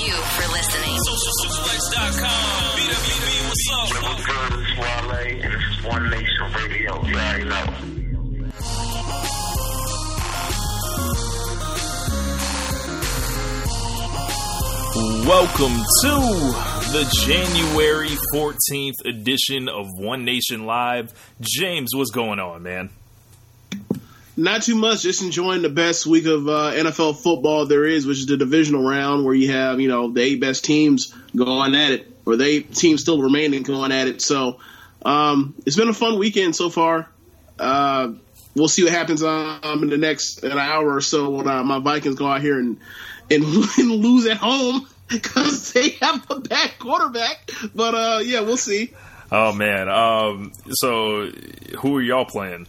for listening. SocialSuplex.com. BWB, what's up? What's good? It's Wale, and this is One Nation Radio. You already know. Welcome to the January 14th edition of One Nation Live. James, what's going on, man? Not too much. Just enjoying the best week of uh, NFL football there is, which is the divisional round, where you have you know the eight best teams going at it, or the eight teams still remaining going at it. So um, it's been a fun weekend so far. Uh, we'll see what happens um, in the next an hour or so when uh, my Vikings go out here and and, and lose at home because they have a bad quarterback. But uh, yeah, we'll see. Oh man. Um, so who are y'all playing?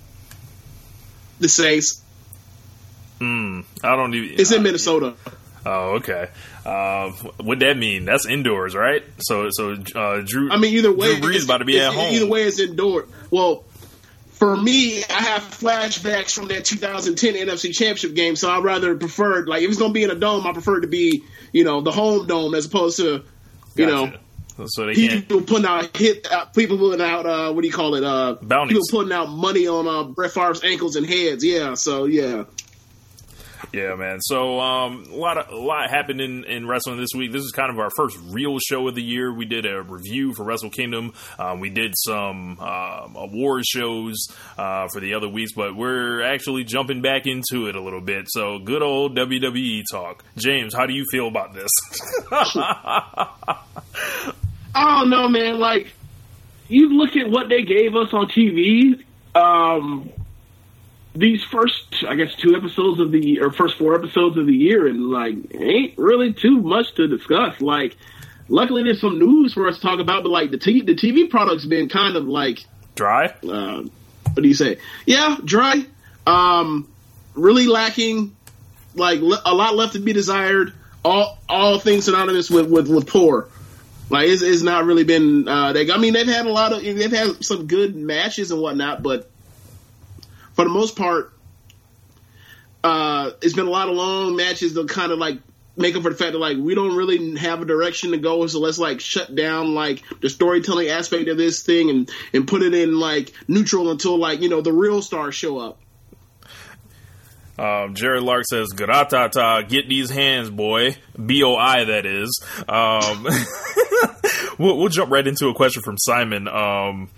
The Saints. Hmm. I don't even. It's in Minnesota. Oh, okay. Uh, what that mean? That's indoors, right? So, so uh, Drew. I mean, either way, Drew Brees it's- about to be at home. Either way, it's indoor. Well, for me, I have flashbacks from that 2010 NFC Championship game, so I'd rather preferred like if it's going to be in a dome, I prefer it to be you know the home dome as opposed to you know Gotcha. So they can't. people putting out hit uh, people putting out uh, what do you call it uh, Bounties. people putting out money on uh, Brett Favre's ankles and heads. Yeah, so yeah. Yeah, man. So um, a lot of a lot happened in, in wrestling this week. This is kind of our first real show of the year. We did a review for Wrestle Kingdom. Um, we did some um, award shows uh, for the other weeks, but we're actually jumping back into it a little bit. So good old WWE talk. James, how do you feel about this? I don't know, man. Like, you look at what they gave us on TV. Um, these first, I guess, two episodes of the or first four episodes of the year, and like, ain't really too much to discuss. Like, luckily, there's some news for us to talk about, but like the t- the TV product's been kind of like Dry? uh, what do you say? Yeah, dry. Um, really lacking. Like le- a lot left to be desired. All all things synonymous with with, with poor. Like it's, it's not really been. Uh, they, I mean, they've had a lot of. They've had some good matches and whatnot, but for the most part, uh, it's been a lot of long matches that kind of like make up for the fact that like we don't really have a direction to go, so let's like shut down like the storytelling aspect of this thing and and put it in like neutral until like you know the real stars show up. Um, Jared Lark says, Gratata, get these hands, boy. B O I, that is. Um, we'll, we'll jump right into a question from Simon um,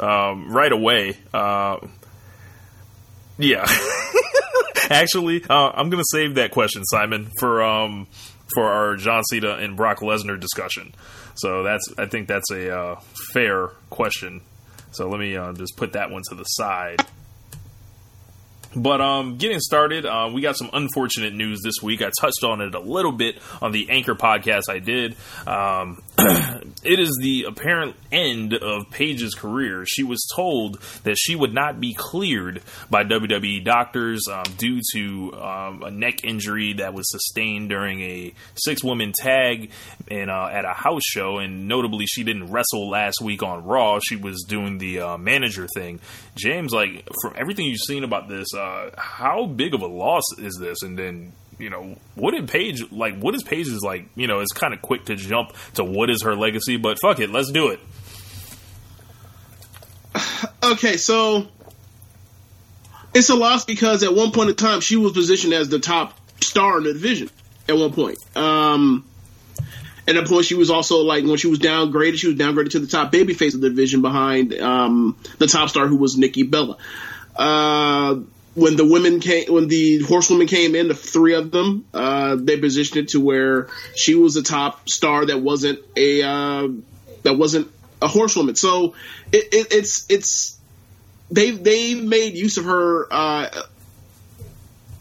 um, right away. Uh, yeah. Actually, uh, I'm going to save that question, Simon, for um, for our John Cena and Brock Lesnar discussion. So that's I think that's a uh, fair question. So let me uh, just put that one to the side. But um, getting started, uh, we got some unfortunate news this week. I touched on it a little bit on the Anchor podcast I did. Um, it is the apparent end of Paige's career. She was told that she would not be cleared by WWE doctors um, due to um, a neck injury that was sustained during a six-woman tag in, uh, at a house show. And notably, she didn't wrestle last week on Raw. She was doing the uh, manager thing. James, like from everything you've seen about this, uh, how big of a loss is this? And then, you know, what did Paige like? What is Paige's like? You know, it's kind of quick to jump to what is her legacy, but fuck it, let's do it. Okay, so it's a loss because at one point in time she was positioned as the top star in the division. At one point, um, at point she was also like when she was downgraded, she was downgraded to the top babyface of the division behind um, the top star who was Nikki Bella. Uh, when the women came, when the horsewomen came in, the three of them, uh, they positioned it to where she was the top star that wasn't a uh, that wasn't a horsewoman. So it, it, it's it's they they made use of her uh,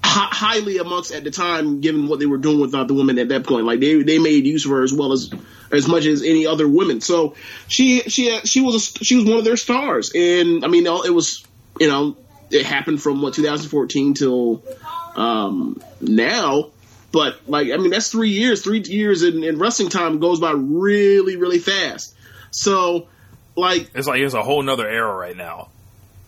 hi- highly amongst at the time, given what they were doing with uh, the women at that point. Like they they made use of her as well as as much as any other women. So she she she was a, she was one of their stars, and I mean it was you know it happened from what 2014 till um, now. But like I mean that's three years. Three years in, in wrestling time goes by really really fast. So like It's like it's a whole nother era right now.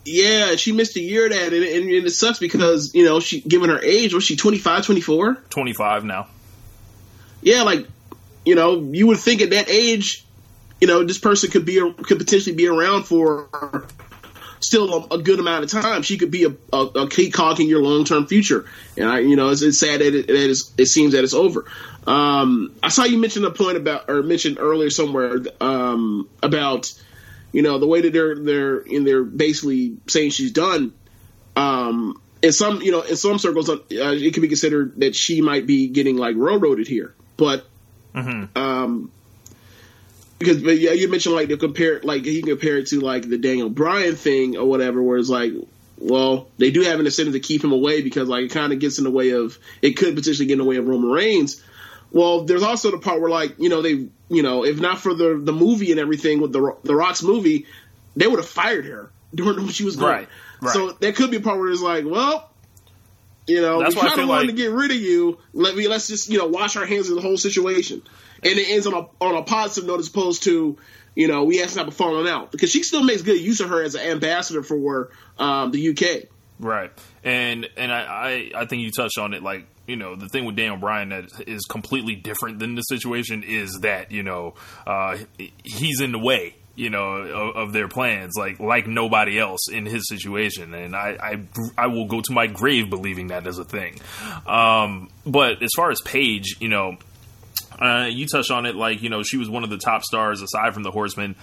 yeah, she missed a year of that, and, and, and it sucks because you know she given her age was she 25, 24? 25 now. Yeah, like you know you would think at that age, you know this person could be could potentially be around for still a, a good amount of time. She could be a, a, a key cog in your long term future, and I you know it's, it's sad that it, that it's, it seems that it's over. Um, I saw you mention a point about or mentioned earlier somewhere um, about you know the way that they're they're and they're basically saying she's done. Um, in some you know in some circles, uh, it can be considered that she might be getting like railroaded here, but um, because but yeah, you mentioned like the compare like he can compare it to like the Daniel Bryan thing or whatever, where it's like. Well, they do have an incentive to keep him away because, like, it kind of gets in the way of it could potentially get in the way of Roman Reigns. Well, there's also the part where, like, you know, they, you know, if not for the the movie and everything with the the Rock's movie, they would have fired her during when she was going. Right, right. So there could be a part where it's like, well, you know, That's we kind of wanted like- to get rid of you. Let me let's just you know wash our hands of the whole situation, and it ends on a on a positive note as opposed to you know we have to have a falling out because she still makes good use of her as an ambassador for um, the UK. Right. And and I, I I think you touched on it like you know the thing with Daniel Bryan that is completely different than the situation is that you know uh, he's in the way you know of, of their plans like like nobody else in his situation and I, I I will go to my grave believing that as a thing um, but as far as Paige you know uh, you touched on it like you know she was one of the top stars aside from the Horsemen.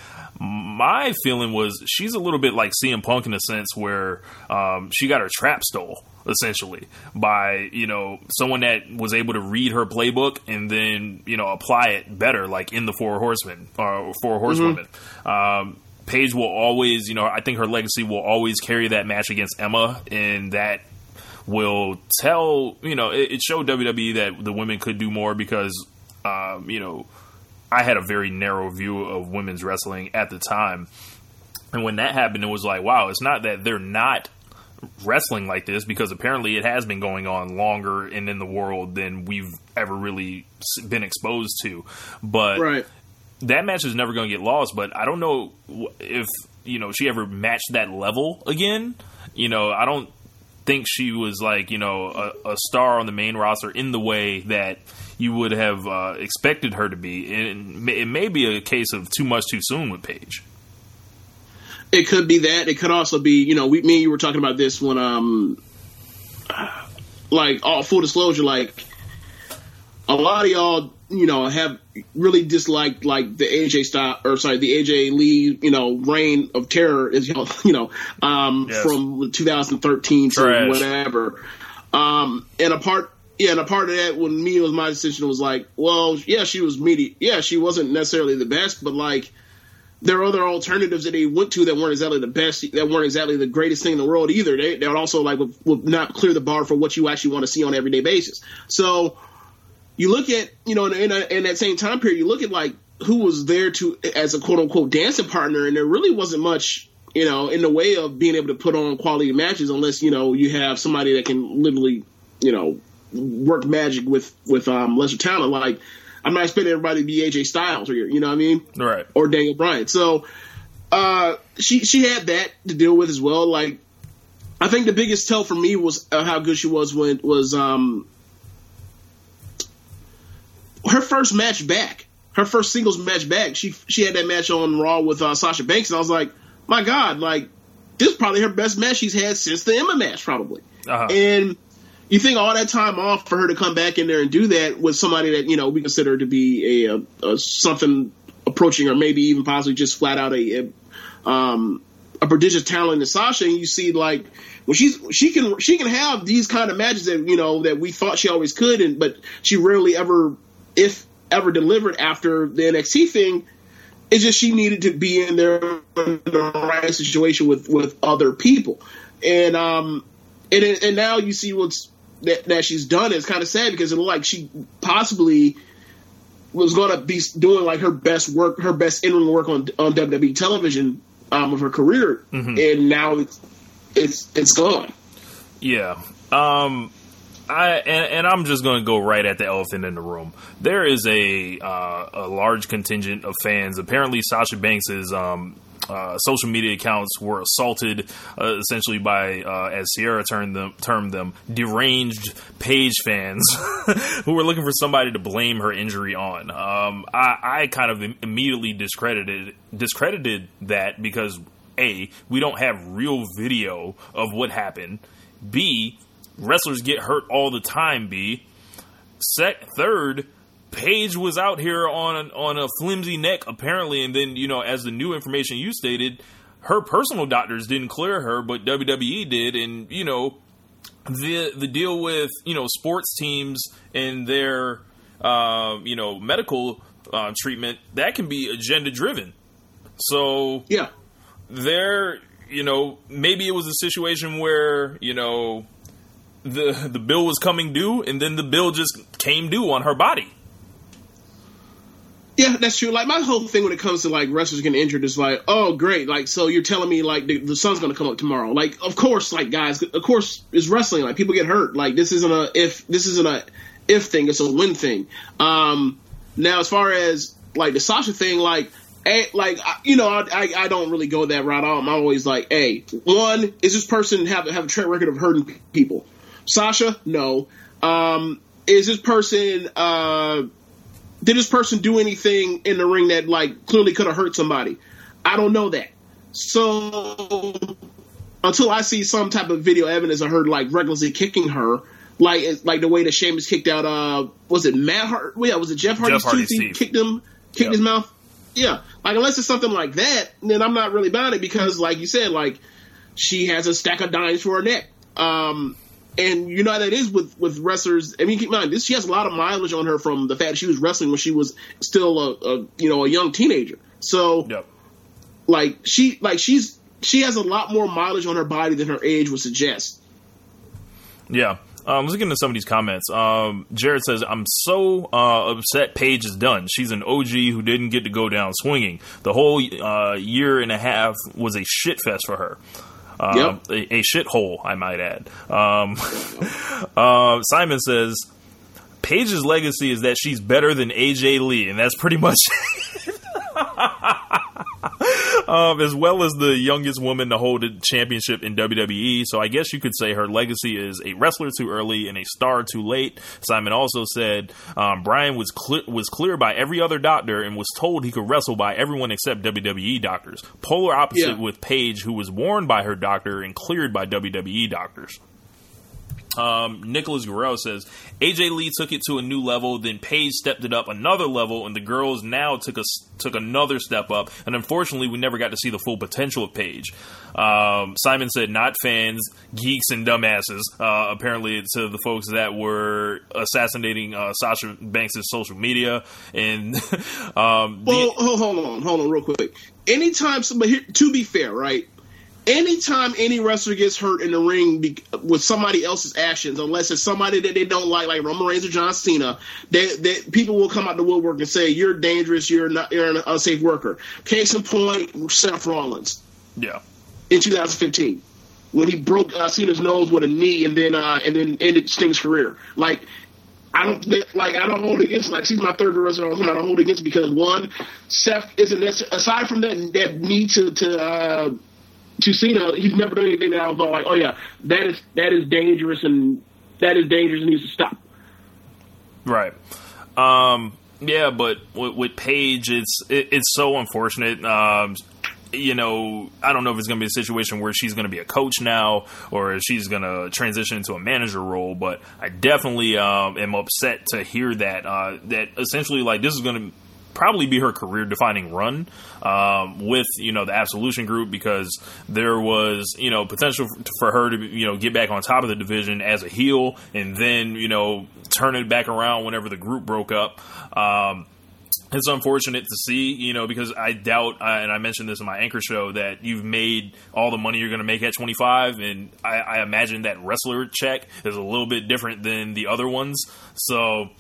My feeling was she's a little bit like CM Punk in a sense where um, she got her trap stole essentially by you know someone that was able to read her playbook and then you know apply it better like in the Four Horsemen or Four Horsewomen. Um, Paige will always you know I think her legacy will always carry that match against Emma and that will tell you know it, it showed WWE that the women could do more because um, you know I had a very narrow view of women's wrestling at the time, and when that happened, it was like wow, it's not that they're not wrestling like this because apparently it has been going on longer and in the world than we've ever really been exposed to, but Right. that match is never going to get lost, but I don't know if you know she ever matched that level again. You know, I don't think she was like you know a, a star on the main roster in the way that you would have uh, expected her to be. And it may, be a case of too much too soon with Paige. It could be that. It could also be, you know, we, me and you were talking about this when, um, like, all full disclosure, like, a lot of y'all, you know, have really disliked like the AJ style or sorry, the AJ Lee, you know, reign of terror is you know, you know, um, Yes. from 2013 to Trash. whatever. Um, and a part, yeah, and a part of that when me was my decision was like, well, yeah, she was media, yeah, she wasn't necessarily the best, but like there are other alternatives that they went to that weren't exactly the best, that weren't exactly the greatest thing in the world either. They they would also like would, would not clear the bar for what you actually want to see on an everyday basis. So you look at you know in, in, in that same time period, you look at like who was there to as a quote unquote dancing partner, and there really wasn't much you know in the way of being able to put on quality matches unless you know you have somebody that can literally you know work magic with with um, lesser talent. Like I'm not expecting everybody to be AJ Styles here, you know what I mean? Right. or Daniel Bryan. So uh, she she had that to deal with as well. Like I think the biggest tell for me was uh, how good she was when was um her first match back, her first singles match back. She she had that match on Raw with uh, Sasha Banks, and I was like, my God, like this is probably her best match she's had since the Emma match, probably. Uh-huh. And you think all that time off for her to come back in there and do that with somebody that you know we consider to be a, a, a something approaching or maybe even possibly just flat out a, a um a prodigious talent in Sasha, and you see like when she's she can she can have these kind of matches that you know that we thought she always could, and but she rarely ever, if ever, delivered after the NXT thing. It's just she needed to be in there in the right situation with with other people, and um and and now you see what's that, that she's done. It's kind of sad because it looked like she possibly was going to be doing like her best work, her best in ring work on on WWE television um, of her career, and now it's it's it's gone. Yeah. Um I and, and I'm just going to go right at the elephant in the room. There is a uh, a large contingent of fans. Apparently, Sasha Banks is um, uh, social media accounts were assaulted uh, essentially by, uh, as Sierra termed them, termed them, deranged Paige fans who were looking for somebody to blame her injury on. Um, I, I kind of immediately discredited discredited that because a we don't have real video of what happened. B wrestlers get hurt all the time. B Sec- third, Paige was out here on on a flimsy neck apparently, and then you know as the new information you stated, her personal doctors didn't clear her, but WWE did, and you know the the deal with you know sports teams and their uh, you know medical uh, treatment that can be agenda driven. So Yeah, there, you know, maybe it was a situation where you know the the bill was coming due, and then the bill just came due on her body. Yeah, that's true. Like my whole thing when it comes to like wrestlers getting injured is like, oh great, like so you're telling me like the, the sun's gonna come up tomorrow. Like of course, like guys, of course it's wrestling. Like people get hurt. Like this isn't a if this isn't a if thing. It's a win thing. Um, now as far as like the Sasha thing, like. eh, like you know, I, I don't really go that route. I'm always like, hey, one is this person have have a track record of hurting people? Sasha, no. Um, is this person uh, did this person do anything in the ring that like clearly could have hurt somebody? I don't know that. So until I see some type of video evidence of her like recklessly kicking her, like like the way that Sheamus kicked out uh was it Matt Hart? Yeah, was it Jeff Hardy's Jeff Hardy's tooth? He kicked him, kicked Yeah. his mouth. Yeah, like unless it's something like that, then I'm not really about it because, like you said, like she has a stack of dimes for her neck. Um, and you know how that is with with wrestlers. I mean, keep in mind this. She has a lot of mileage on her from the fact she was wrestling when she was still a, a you know a young teenager. So Yep. like she like she's she has a lot more mileage on her body than her age would suggest. Yeah. Um, let's get into some of these comments. Um, Jared says, "I'm so uh, upset. Paige is done. She's an OG who didn't get to go down swinging. The whole uh, year and a half was a shit fest for her. Um, Yep. a, a shithole, I might add." Um, uh, Simon says, "Paige's legacy is that she's better than AJ Lee, and that's pretty much." um, as well as the youngest woman to hold a championship in WWE. So I guess you could say her legacy is a wrestler too early and a star too late. Simon also said um, Bryan was cle was cleared by every other doctor and was told he could wrestle by everyone except WWE doctors. Polar opposite Yeah. with Paige, who was warned by her doctor and cleared by WWE doctors. Um, Nicholas Guerrero says AJ Lee took it to a new level, then Paige stepped it up another level, and the girls now took a took another step up. And unfortunately, we never got to see the full potential of Paige. Um, Simon said, "Not fans, geeks, and dumbasses." Uh, apparently, to the folks that were assassinating uh, Sasha Banks' social media, and um, Well, hold, on, hold on, real quick. Anytime somebody, to be fair, right? Anytime any wrestler gets hurt in the ring be, with somebody else's actions, unless it's somebody that they don't like, like Roman Reigns or John Cena, they, they, people will come out the woodwork and say, "You're dangerous. You're not. You're an unsafe worker." Case in point, Seth Rollins yeah, in 2015 when he broke uh, Cena's nose with a knee and then uh, and then ended Sting's career. Like I don't like I don't hold against like she's my third wrestler all the time. I don't hold against because one, Seth isn't necessarily aside from that that knee to to uh, to Cena, he's never done anything that I was all like, oh yeah, that is that is dangerous and that is dangerous and needs to stop. Right. Um, yeah, but with, with Paige, it's it, it's so unfortunate. Um, you know, I don't know if it's going to be a situation where she's going to be a coach now or she's going to transition into a manager role. But I definitely um, am upset to hear that uh, that essentially like this is going to probably be her career defining run um, with you know the Absolution group because there was you know potential for her to you know get back on top of the division as a heel and then you know turn it back around whenever the group broke up. Um, it's unfortunate to see, you know, because I doubt, and I mentioned this in my anchor show, that you've made all the money you're going to make at 25, and I, I, imagine that wrestler check is a little bit different than the other ones. So,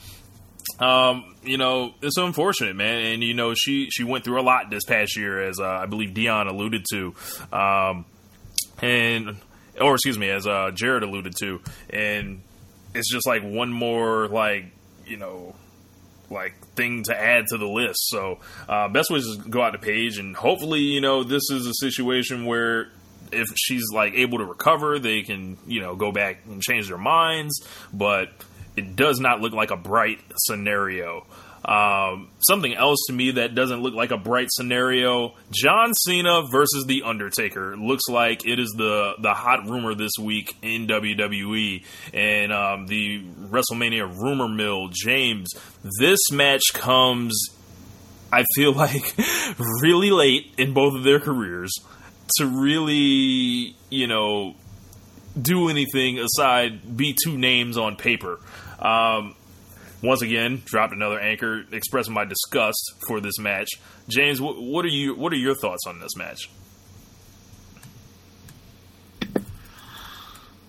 um, you know, it's unfortunate, man. And you know, she she went through a lot this past year, as uh, I believe Dion alluded to, um, and or excuse me, as uh, Jared alluded to, and it's just like one more like you know like thing to add to the list. So uh, best way is to go out to Paige, and hopefully, you know, this is a situation where if she's like able to recover, they can you know go back and change their minds. But it does not look like a bright scenario. Um, something else to me that doesn't look like a bright scenario: John Cena versus The Undertaker. Looks like it is the the hot rumor this week in WWE and um, the WrestleMania rumor mill. James, this match comes, I feel like, really late in both of their careers to really, you know, do anything aside be two names on paper. Um, once again, dropped another anchor expressing my disgust for this match. James, what, what are you? What are your thoughts on this match?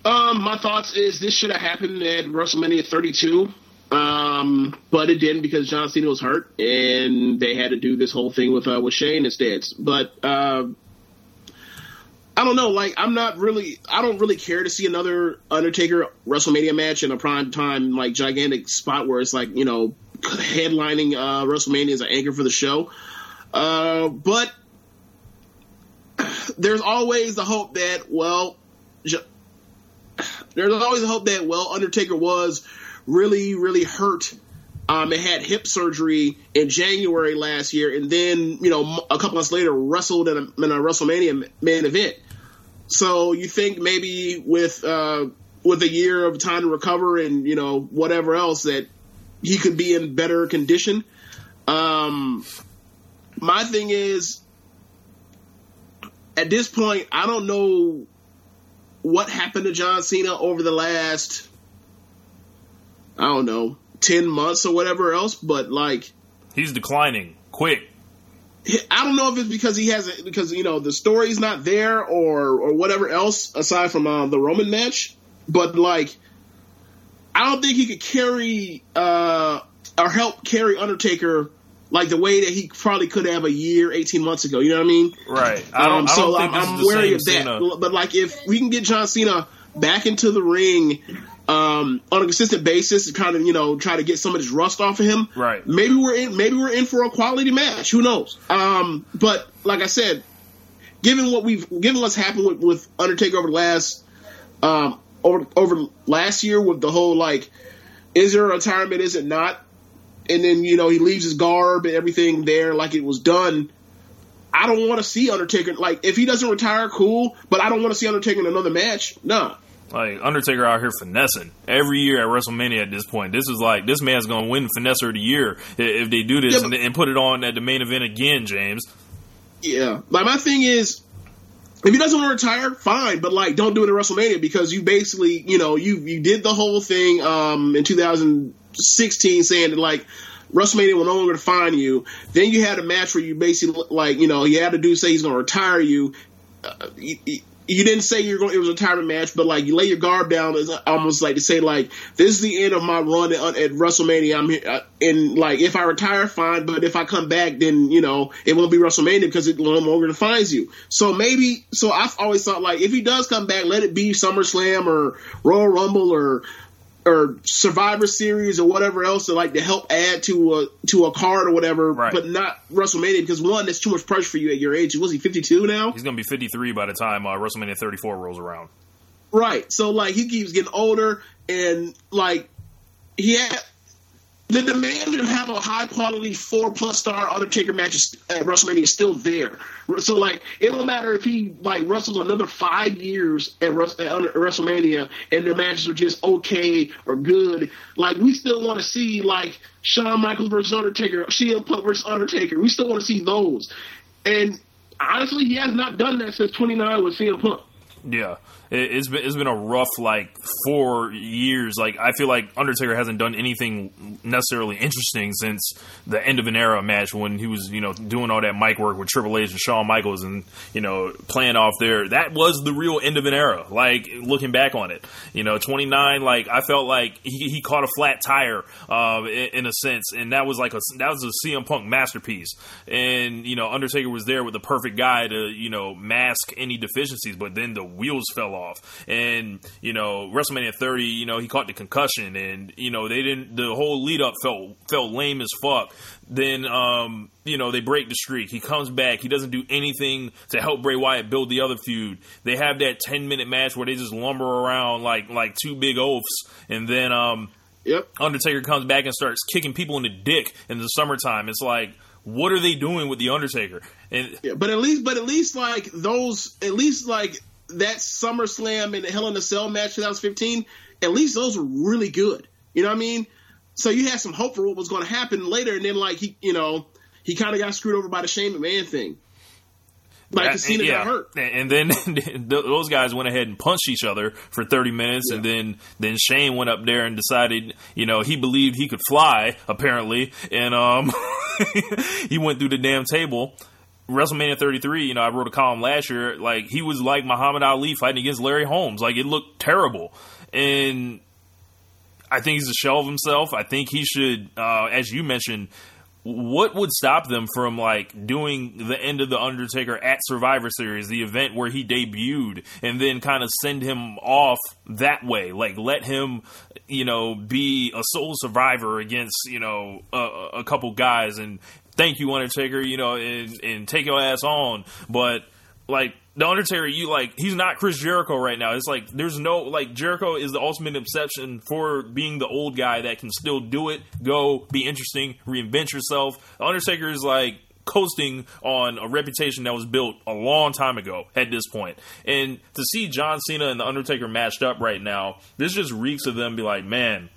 Um, my thoughts is this should have happened at WrestleMania 32, um, but it didn't because John Cena was hurt, and they had to do this whole thing with uh, with Shane instead. But uh, I don't know. Like, I'm not really. I don't really care to see another Undertaker WrestleMania match in a prime time like gigantic spot where it's like you know headlining uh, WrestleMania as an anchor for the show. Uh, but there's always the hope that well, there's always a hope that well Undertaker was really really hurt um, and had hip surgery in January last year, and then you know a couple months later wrestled in a, in a WrestleMania main event. So you think maybe with uh, with a year of time to recover and you know whatever else that he could be in better condition. Um, my thing is, at this point, I don't know what happened to John Cena over the last, I don't know, 10 months or whatever else, but like. He's declining quick. I don't know if it's because he has because you know the story's not there or or whatever else aside from uh, the Roman match, but like I don't think he could carry uh, or help carry Undertaker like the way that he probably could have a year, eighteen months ago. You know what I mean? Right. I don't, um, so I I'm wary of that. Cena. But like if we can get John Cena back into the ring um, on a consistent basis, kind of you know try to get some of this rust off of him. Right. Maybe we're in. Maybe we're in for a quality match. Who knows? Um, but like I said, given what we've given what's happened with, with Undertaker over the last um, over over last year with the whole like, is there a retirement? Is it not? And then you know he leaves his garb and everything there like it was done. I don't want to see Undertaker like if he doesn't retire, cool. But I don't want to see Undertaker in another match. Nah. Like Undertaker out here finessing every year at WrestleMania. At this point, this is like this man's going to win Finesser of the Year if they do this yeah, but, and, and, put it on at the main event again, James. Yeah, like my thing is, if he doesn't want to retire, fine, but like don't do it at WrestleMania because you basically, you know, you you did the whole thing um, in 2016 saying that like WrestleMania will no longer define you. Then you had a match where you basically like, you know, you had to do say he's going to retire you. Uh, you didn't say you're going. It was a retirement match, but like you lay your guard down is almost like to say like this is the end of my run at, at WrestleMania. I'm here, uh, and like if I retire, fine. But if I come back, then you know it won't be WrestleMania because it no longer defines you. So maybe. So I've always thought like if he does come back, let it be SummerSlam or Royal Rumble or or Survivor Series or whatever else to like to help add to a to a card or whatever, right. but not WrestleMania because one, that's too much pressure for you at your age. Was he fifty two now? He's gonna be fifty three by the time uh, WrestleMania thirty four rolls around. Right. So like he keeps getting older and like he had the demand to have a high quality four plus star Undertaker matches at WrestleMania is still there. So like it don't matter if he like wrestles another five years at WrestleMania and the matches are just okay or good. Like we still want to see like Shawn Michaels versus Undertaker, CM Punk versus Undertaker. We still want to see those. And honestly, he has not done that since 29 with CM Punk. Yeah, it, it's been it's been a rough like four years. Like I feel like Undertaker hasn't done anything necessarily interesting since the end of an era match when he was you know doing all that mic work with Triple H and Shawn Michaels and you know playing off there. That was the real end of an era. Like looking back on it, you know, twenty nine. Like I felt like he, he caught a flat tire uh, in, in a sense, and that was like a that was a CM Punk masterpiece. And you know Undertaker was there with the perfect guy to you know mask any deficiencies, but then the wheels fell off. And, you know, WrestleMania 30, you know, he caught the concussion and, you know, they didn't, the whole lead up felt, felt lame as fuck. Then, um, you know, they break the streak. He comes back. He doesn't do anything to help Bray Wyatt build the other feud. They have that 10 minute match where they just lumber around like, like two big oafs. And then, um, Yep. Undertaker comes back and starts kicking people in the dick in the summertime. It's like, what are they doing with the Undertaker? And Yeah, but at least, but at least like those, at least like that SummerSlam and the Hell in a Cell match 2015, at least those were really good. You know what I mean? So you had some hope for what was going to happen later, and then like he, you know, he kind of got screwed over by the Shane McMahon thing. Like Yeah, Cena yeah. got hurt. And then those guys went ahead and punched each other for 30 minutes, and then then Shane went up there and decided, you know, he believed he could fly apparently, and um, he went through the damn table. WrestleMania 33, you know, I wrote a column last year. Like he was like Muhammad Ali fighting against Larry Holmes. Like it looked terrible, and I think he's a shell of himself. I think he should, uh, as you mentioned, what would stop them from like doing the end of the Undertaker at Survivor Series, the event where he debuted, and then kind of send him off that way? Like let him, you know, be a sole survivor against you know a, a couple guys, and thank you Undertaker, you know, and and take your ass on, but like the Undertaker, you like he's not Chris Jericho right now. It's like there's no like Jericho is the ultimate exception for being the old guy that can still do it, go, be interesting, reinvent yourself. The Undertaker is like coasting on a reputation that was built a long time ago at this point. And to see John Cena and the Undertaker matched up right now, this just reeks of them be like, man,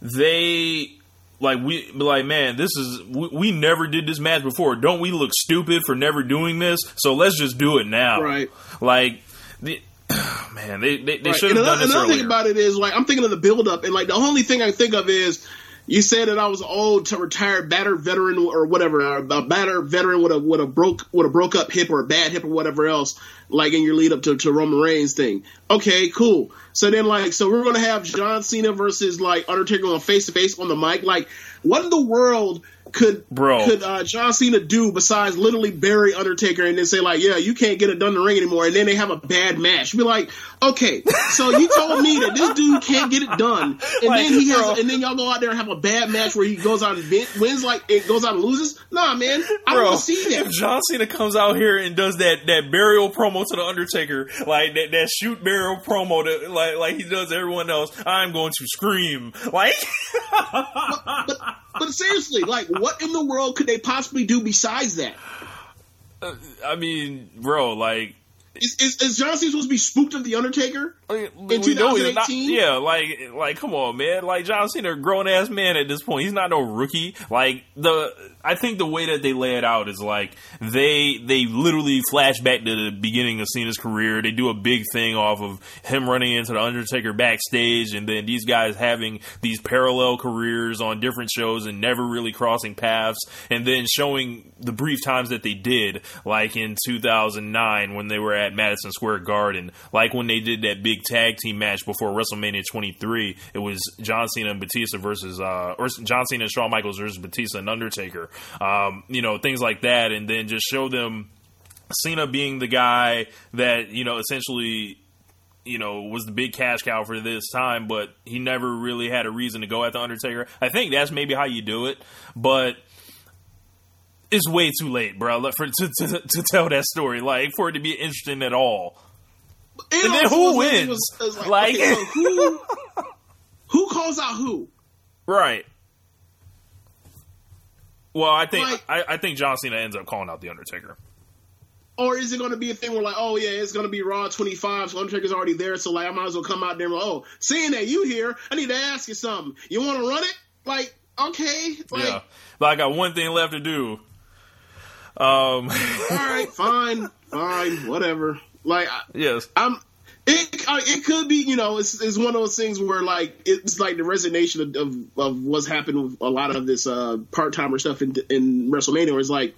they like we like man this is we, we never did this match before don't we look stupid for never doing this so let's just do it now Right. like the man they they, they Right. should have done another, this another earlier thing about it is like I'm thinking of the build up, and like the only thing I think of is you said that I was old to retired battered veteran or whatever, or a battered veteran with a with a broke with a broke up hip or a bad hip or whatever else, like in your lead up to, to Roman Reigns thing. Okay, cool. So then like so we're gonna have John Cena versus like Undertaker on face to face on the mic. Like what in the world could Bro. could uh, John Cena do besides literally bury Undertaker and then say like, yeah, you can't get it done in the ring anymore, and then they have a bad match? Be like, okay, so you told me that this dude can't get it done, and Like, then he has, bro. and then y'all go out there and have a bad match where he goes out and wins like it goes out and loses. Nah, man, I don't see that. if John Cena comes out here and does that, that burial promo to the Undertaker, like that, that shoot burial promo, to, like like he does everyone else, I'm going to scream. Like, but, but seriously, like, what in the world could they possibly do besides that? Uh, I mean, bro, like Is, is, is John Cena supposed to be spooked of the Undertaker? In In 2018? yeah, like, like, come on, man. Like John Cena, a grown ass man at this point. He's not no rookie. Like the, I think the way that they lay it out is like they they literally flash back to the beginning of Cena's career. They do a big thing off of him running into the Undertaker backstage, and then these guys having these parallel careers on different shows and never really crossing paths, and then showing the brief times that they did, like in 2009 when they were at Madison Square Garden, like when they did that big tag team match before WrestleMania 23. It was John Cena and Batista versus, uh, or John Cena and Shawn Michaels versus Batista and Undertaker. Um, you know, things like that, and then just show them Cena being the guy that you know essentially you know, was the big cash cow for this time, but he never really had a reason to go at the Undertaker. I think that's maybe how you do it, but it's way too late, bro, for to, to, to tell that story. Like for it to be interesting at all. And then who like- wins? was- was Like- okay, so who, who calls out who? Right. Well, I think Like- I, I think John Cena ends up calling out the Undertaker. Or is it going to be a thing where like, oh yeah, it's going to be Raw 25, so Undertaker's already there, so like I might as well come out there and like, oh, seeing that you here, I need to ask you something. You want to run it? Like, okay, like, yeah, but I got one thing left to do. Um, all right, fine, fine, whatever. Like, I, yes, I'm. It, it could be, you know, it's, it's one of those things where like it's like the resignation of, of, of what's happened with a lot of this uh, part timer stuff in, in WrestleMania. Where it's like,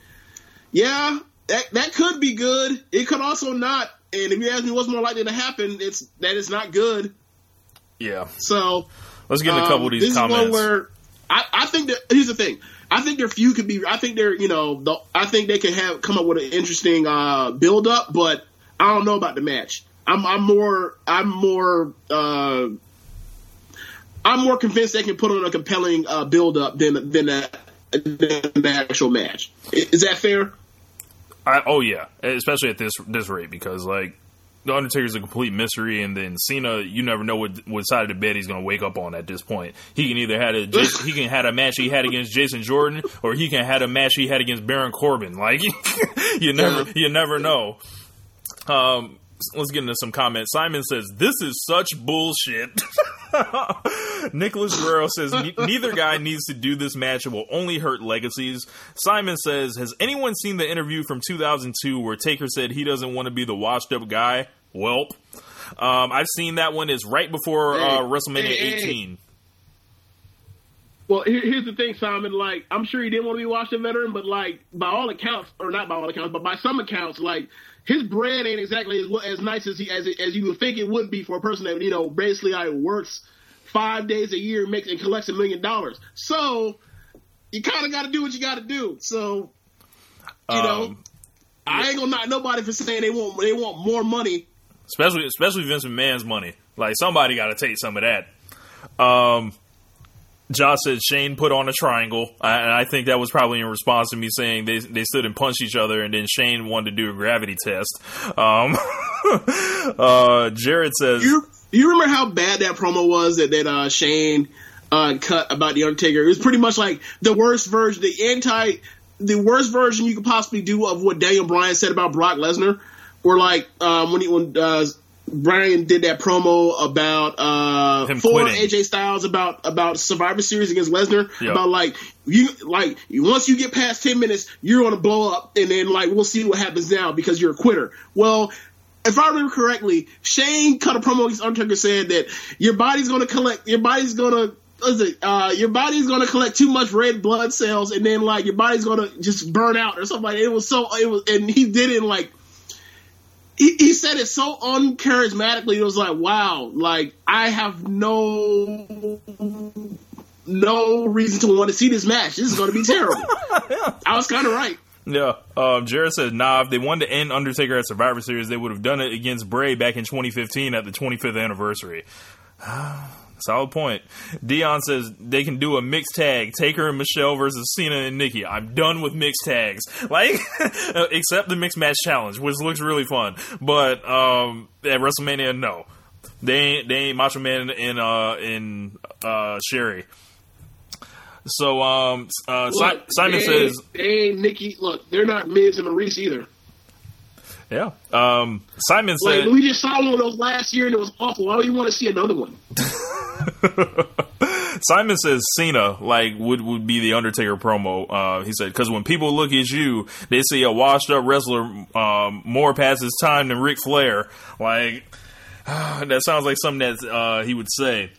yeah, that that could be good. It could also not. And if you ask me what's more likely to happen, it's that it's not good. yeah. So Let's get in a couple um, of these this comments. is one where I, I think that here's the thing. I think their feud could be. I think they're you know. The, I think they can have come up with an interesting uh, build up, but I don't know about the match. I'm, I'm more. I'm more. Uh, I'm more convinced they can put on a compelling uh, build up than than, a, than the actual match. Is that fair? I, oh yeah, especially at this this rate because like the Undertaker's a complete mystery, and then Cena, you never know what what side of the bed he's going to wake up on at this point. He can either had a he can had a match he had against Jason Jordan, or he can had a match he had against Baron Corbin. Like you never you never know. Um, let's get into some comments. Simon says this is such bullshit. Nicholas Guerrero says neither guy needs to do this match. It will only hurt legacies. Simon says, has anyone seen the interview from 2002 where Taker said he doesn't want to be the washed up guy? Welp. Um, I've seen that one. Is right before uh, WrestleMania hey, hey. 18. Well, here's the thing, Simon. Like, I'm sure he didn't want to be Washington veteran, but like by all accounts, or not by all accounts, but by some accounts, like his brand ain't exactly as, as nice as he as as you would think it would be for a person that you know basically like, works five days a year, makes and collects a million dollars. So you kind of got to do what you got to do. So you know, Um, I ain't gonna knock nobody for saying they want they want more money. especially especially Vince McMahon's money. Like somebody got to take some of that. Um, Josh said Shane put on a triangle, I, I think that was probably in response to me saying they they stood and punched each other, and then Shane wanted to do a gravity test. Um, uh, Jared says, You you remember how bad that promo was that that uh, Shane uh, cut about the Undertaker? It was pretty much like the worst version, the anti, the worst version you could possibly do of what Daniel Bryan said about Brock Lesnar. Or like um, when he when uh, Bryan did that promo about uh, Him for quitting. AJ Styles about about Survivor Series against Lesnar Yeah. about like you like once you get past ten minutes you're gonna blow up and then like we'll see what happens now because you're a quitter. Well, if I remember correctly, Shane cut a promo against Undertaker said that your body's gonna collect your body's gonna it? Uh, your body's gonna collect too much red blood cells, and then like your body's gonna just burn out or something like that. It was so it was, and he did it in, like he, he said it so uncharismatically. It was like, wow, like I have no no reason to want to see this match. This is going to be terrible. I was kind of right. Yeah, um, Jared said, "Nah, if they wanted to end Undertaker at Survivor Series, they would have done it against Bray back in 2015 at the 25th anniversary." Solid point. Dion says they can do a mixed tag, Taker and Michelle versus Cena and Nikki. I'm done with mixed tags, like except the mixed match challenge, which looks really fun. But um, at WrestleMania, no, they ain't they ain't Macho Man in uh, in uh, Sherri. So um, uh, Si- Simon they says. they ain't Nikki. Look, they're not Miz and Maryse either. Yeah. Um, Simon Like said, we just saw one of those last year and it was awful. Why do you want to see another one? Simon says Cena like would would be the Undertaker promo. Uh, he said because when people look at you, they see a washed up wrestler um, more past his time than Ric Flair. Like that sounds like something that uh, he would say.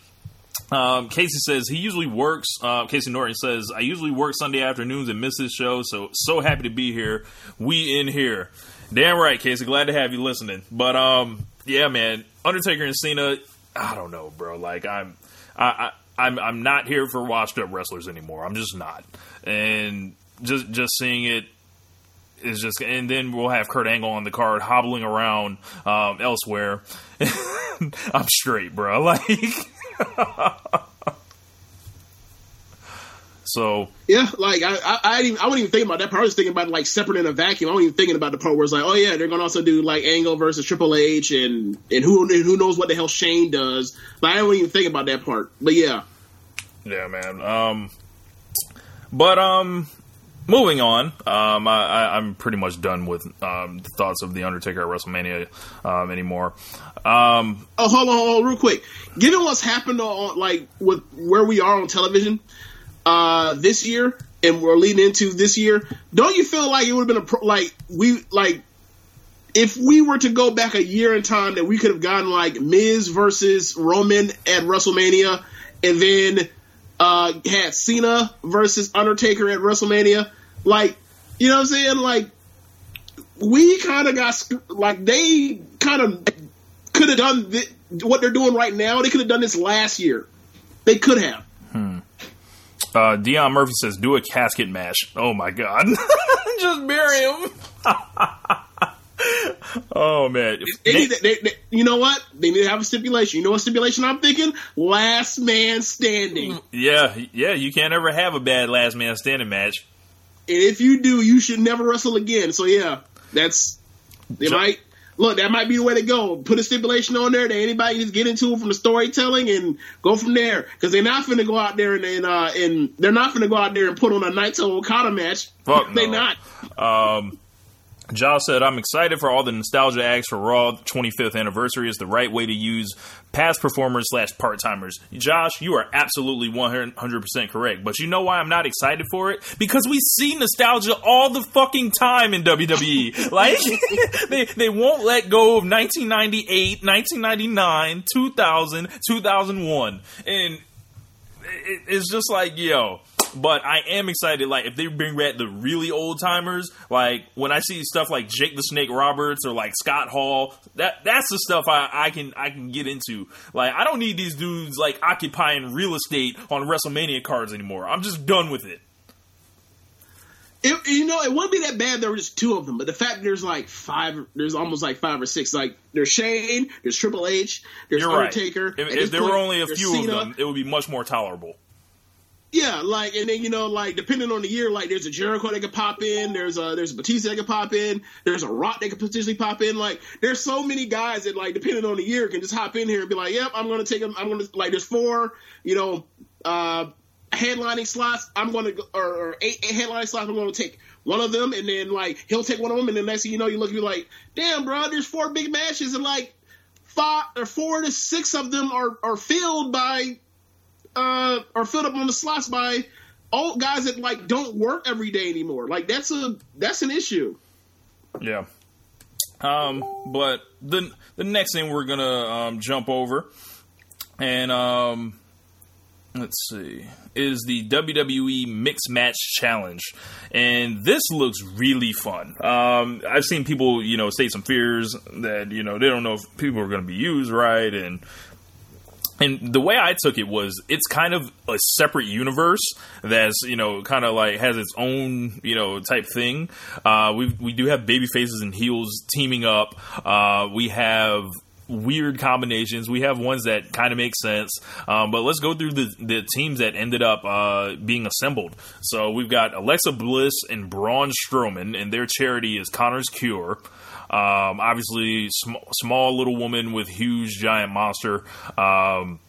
Um, Casey says he usually works. Uh, Casey Norton says I usually work Sunday afternoons and miss this show, so so happy to be here. We in here, damn right, Casey. Glad to have you listening. But um, yeah, man, Undertaker and Cena. I don't know, bro. Like I'm, I, I I'm I'm not here for washed up wrestlers anymore. I'm just not, and just just seeing it is just and then we'll have Kurt Angle on the card hobbling around um, elsewhere. I'm straight, bro. Like so Yeah, like I, I, I, didn't even, I wasn't even thinking about that part. I was thinking about like separate in a vacuum. I wasn't even thinking about the part where it's like, oh yeah, they're gonna also do like Angle versus Triple H and and who and who knows what the hell Shane does. Like I don't even think about that part. But yeah, yeah, man. Um, but um, moving on, um, I, I, I'm pretty much done with um, the thoughts of the Undertaker at WrestleMania um, anymore. Um, Oh, hold on, hold on, real quick. Given what's happened on like with where we are on television uh, this year, and we're leading into this year, don't you feel like it would have been a pro- like we like if we were to go back a year in time that we could have gotten like Miz versus Roman at WrestleMania, and then uh, had Cena versus Undertaker at WrestleMania, like you know what I'm saying, like. We kind of got like they kind of could have done thi- what they're doing right now. They could have done this last year. They could have. Uh, Dion Murphy says, "Do a casket match." Oh my god, just bury him. oh man, They they, they, you know what? They need to have a stipulation. You know what stipulation I'm thinking? Last man standing. Yeah, yeah. You can't ever have a bad last man standing match. And if you do, you should never wrestle again. So yeah, that's they might look. That might be the way to go. Put a stipulation on there that anybody just get into it from the storytelling and go from there. Because they're not finna go out there and and, uh, and they're not finna go out there and put on a Naito Okada match. Fuck they no. not. Um, Josh said, I'm excited for all the nostalgia acts for Raw 25th anniversary is the right way to use past performers slash part timers. Josh, you are absolutely 100% correct. But you know why I'm not excited for it? Because we see nostalgia all the fucking time in WWE. like, they, they won't let go of 1998, 1999, 2000, 2001. And it, it's just like yo but i am excited like if they bring back the really old timers like when i see stuff like jake the snake roberts or like scott hall that that's the stuff i, I can i can get into like i don't need these dudes like occupying real estate on wrestlemania cards anymore i'm just done with it It, you know, it wouldn't be that bad. There were just two of them, but the fact there's like five, there's almost like five or six. Like there's Shane, there's Triple H, there's you're right Undertaker. if, if there point, were only a few Cena. of them it would be much more tolerable Yeah, like and then you know, like depending on the year, like there's a Jericho that could pop in, there's a there's a Batista that could pop in, there's a Rock that could potentially pop in. Like there's so many guys that like depending on the year can just hop in here and be like, yep, I'm gonna take them. I'm gonna like there's four, you know, uh headlining slots. I'm gonna or, or eight, eight headlining slots. I'm gonna take one of them, and then like he'll take one of them, and then next thing you know, you look at me like, damn, bro, there's four big matches, and like five or four to six of them are are filled by uh are filled up on the slots by old guys that like don't work every day anymore. Like that's a that's an issue. Yeah. Um, but the the next thing we're gonna um, jump over, and um, let's see, is the WWE Mixed Match Challenge, and this looks really fun. Um, I've seen people, you know, state some fears that you know they don't know if people are to be used right, and and the way I took it was it's kind of a separate universe that's you know kind of like has its own you know type thing. Uh, we we do have baby faces and heels teaming up. Uh, we have weird combinations. We have ones that kind of make sense. Um, but let's go through the the teams that ended up uh, being assembled. So we've got Alexa Bliss and Braun Strowman, and their charity is Connor's Cure. Um, obviously, sm- small little woman with huge giant monster. Um,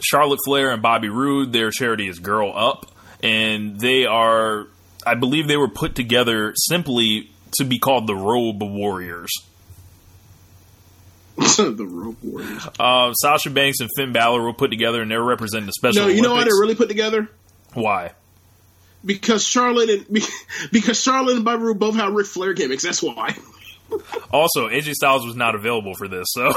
Charlotte Flair and Bobby Roode, their charity is Girl Up, and they are, I believe, they were put together simply to be called the Robe Warriors. the Road Warriors. Uh, Sasha Banks and Finn Balor were put together, and they're representing the Special No, you know why they're really put together? Why? Because Charlotte and because Charlotte and Bobby Roode both have Ric Flair gimmicks. That's why. Also, AJ Styles was not available for this, so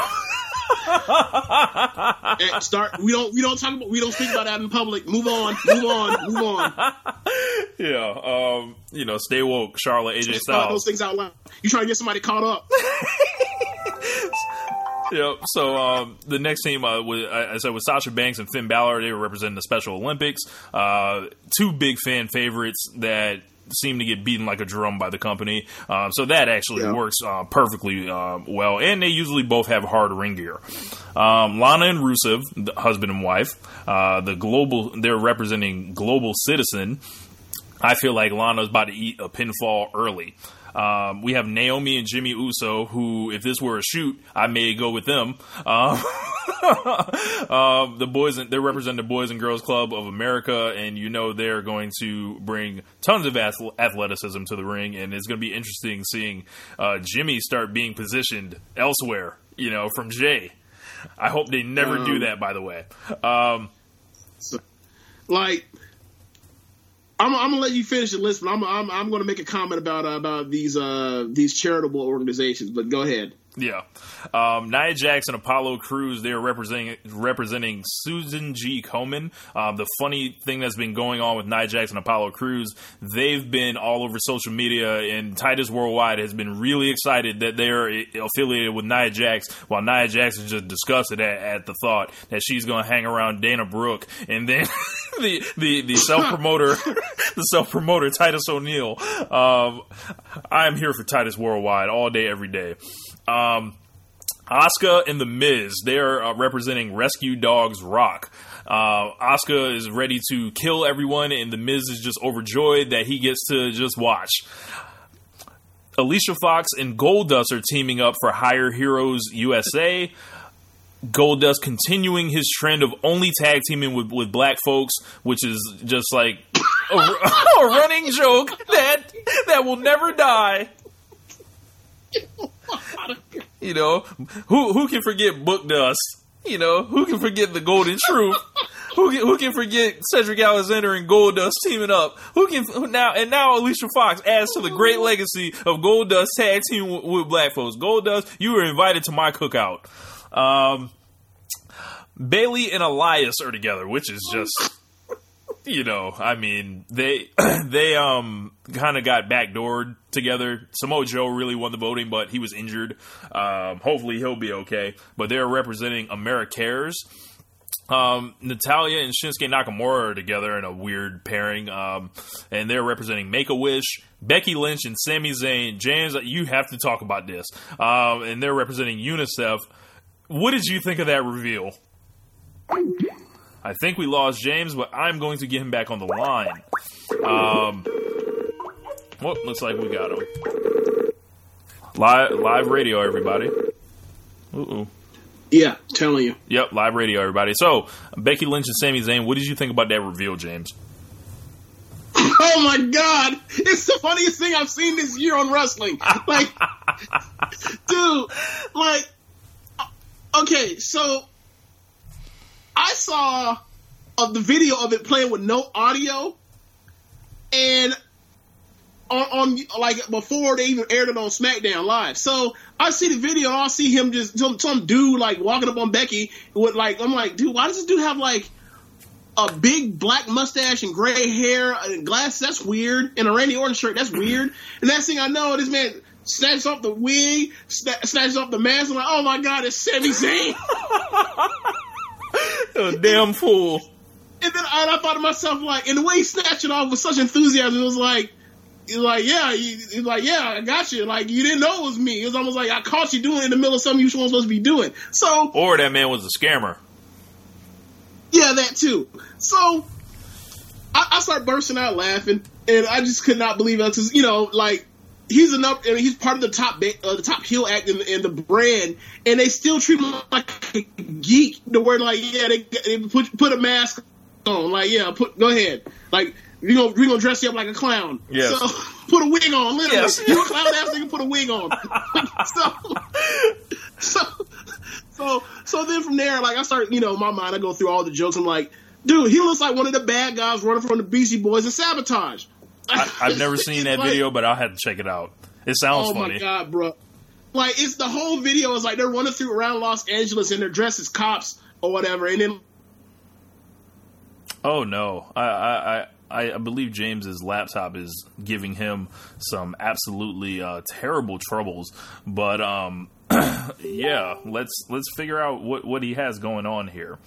start. We don't. We don't talk about. We don't speak about that in public. Move on. Move on. Move on. yeah. Um, you know, stay woke, Charlotte, AJ Styles. those things out loud. You trying to get somebody caught up? Yep. So um, the next team, uh, was, I I said, with Sasha Banks and Finn Balor, they were representing the Special Olympics. Uh, two big fan favorites that seem to get beaten like a drum by the company. Um, so that actually Yeah. works uh, perfectly uh, well. And they usually both have hard ring gear. Um, Lana and Rusev, the husband and wife, uh, the global, they're representing Global Citizen. I feel like Lana's about to eat a pinfall early. Um, we have Naomi and Jimmy Uso, who, if this were a shoot, I may go with them. Um, um, the boys, they represent the Boys and Girls Club of America, and you know they're going to bring tons of athleticism to the ring, and it's going to be interesting seeing uh, Jimmy start being positioned elsewhere. You know, from Jay. I hope they never do Um, that. By the way, um, like I'm, I'm gonna let you finish the list, but I'm I'm, I'm gonna make a comment about uh, about these uh these charitable organizations. But go ahead. Yeah. Um, Nia and Apollo Crews, they're representing representing Susan G. Komen. Um, the funny thing that's been going on with Nia and Apollo Crews, they've been all over social media, and Titus Worldwide has been really excited that they're affiliated with Nia Jax, while Nia is just disgusted at, at the thought that she's going to hang around Dana Brooke, and then the the, the self promoter, the self promoter Titus O'Neil. Um, I am here for Titus Worldwide all day, every day. Um, Asuka and The Miz, they're uh, representing Rescue Dogs Rock. Uh, Asuka is ready to kill everyone, and The Miz is just overjoyed that he gets to just watch. Alicia Fox and Goldust are teaming up for Hire Heroes USA. Goldust continuing his trend of only tag teaming with, with black folks, which is just like a, a running joke that that will never die. You know, who who can forget Book Dust? You know, who can forget the Golden Truth? Who can, who can forget Cedric Alexander and Goldust teaming up? Who can who now and now Alicia Fox adds to the great legacy of Goldust tag team with, with black folks. Goldust, you were invited to my cookout. Um, Bayley and Elias are together, which is just you know, I mean, they they um kind of got backdoored together. Samoa Joe really won the voting, but he was injured. Um, hopefully, he'll be okay. But they're representing Americares. Um, Natalya and Shinsuke Nakamura are together in a weird pairing, um, and they're representing Make a Wish. Becky Lynch and Sami Zayn. James, you have to talk about this. Um, and they're representing UNICEF. What did you think of that reveal? I think we lost James, but I'm going to get him back on the line. Um, well, looks like we got him. Live, live radio, everybody. Ooh. Yeah, telling you. Yep, live radio, everybody. So, Becky Lynch and Sami Zayn, what did you think about that reveal, James? Oh my god, it's the funniest thing I've seen this year on wrestling. Like, dude, like, okay, so I saw of the video of it playing with no audio, and on, on like before they even aired it on SmackDown Live. So I see the video, I see him just some, some dude like walking up on Becky with like I'm like, dude, why does this dude have like a big black mustache and gray hair and glasses. That's weird. And a Randy Orton shirt. That's weird. And next thing I know, this man snatches off the wig, sna- snatches off the mask. I'm like, oh my god, it's Sami Zayn. A damn fool. and then and I thought to myself, like, and the way he snatched it off with such enthusiasm, it was like. He's like, yeah, he's like, yeah, I got you. Like, you didn't know it was me. It was almost like I caught you doing it in the middle of something you weren't supposed to be doing. So, Or that man was a scammer. Yeah, that too. So I, I start bursting out laughing, and I just could not believe it because you know, like he's enough. I mean, he's part of the top ba- uh, the top heel act in, in the brand, and they still treat him like a geek. The word like, yeah, they, they put put a mask on. Like, yeah, put go ahead. Like we gonna we gonna dress you up like a clown. Yes. So put a wig on. Literally, Yes. you a clown ass nigga, put a wig on. so so so so then from there, like I start, you know, my mind, I go through all the jokes. I'm like, dude, he looks like one of the bad guys running from the Beastie Boys and sabotage. I, I've never seen that Like, video, but I'll have to check it out. It sounds Oh funny. my god, bro! Like it's the whole video is like they're running through around Los Angeles and they're dressed as cops or whatever, and then Oh no, I, I I I believe James's laptop is giving him some absolutely uh, terrible troubles. But um, yeah, let's let's figure out what what he has going on here.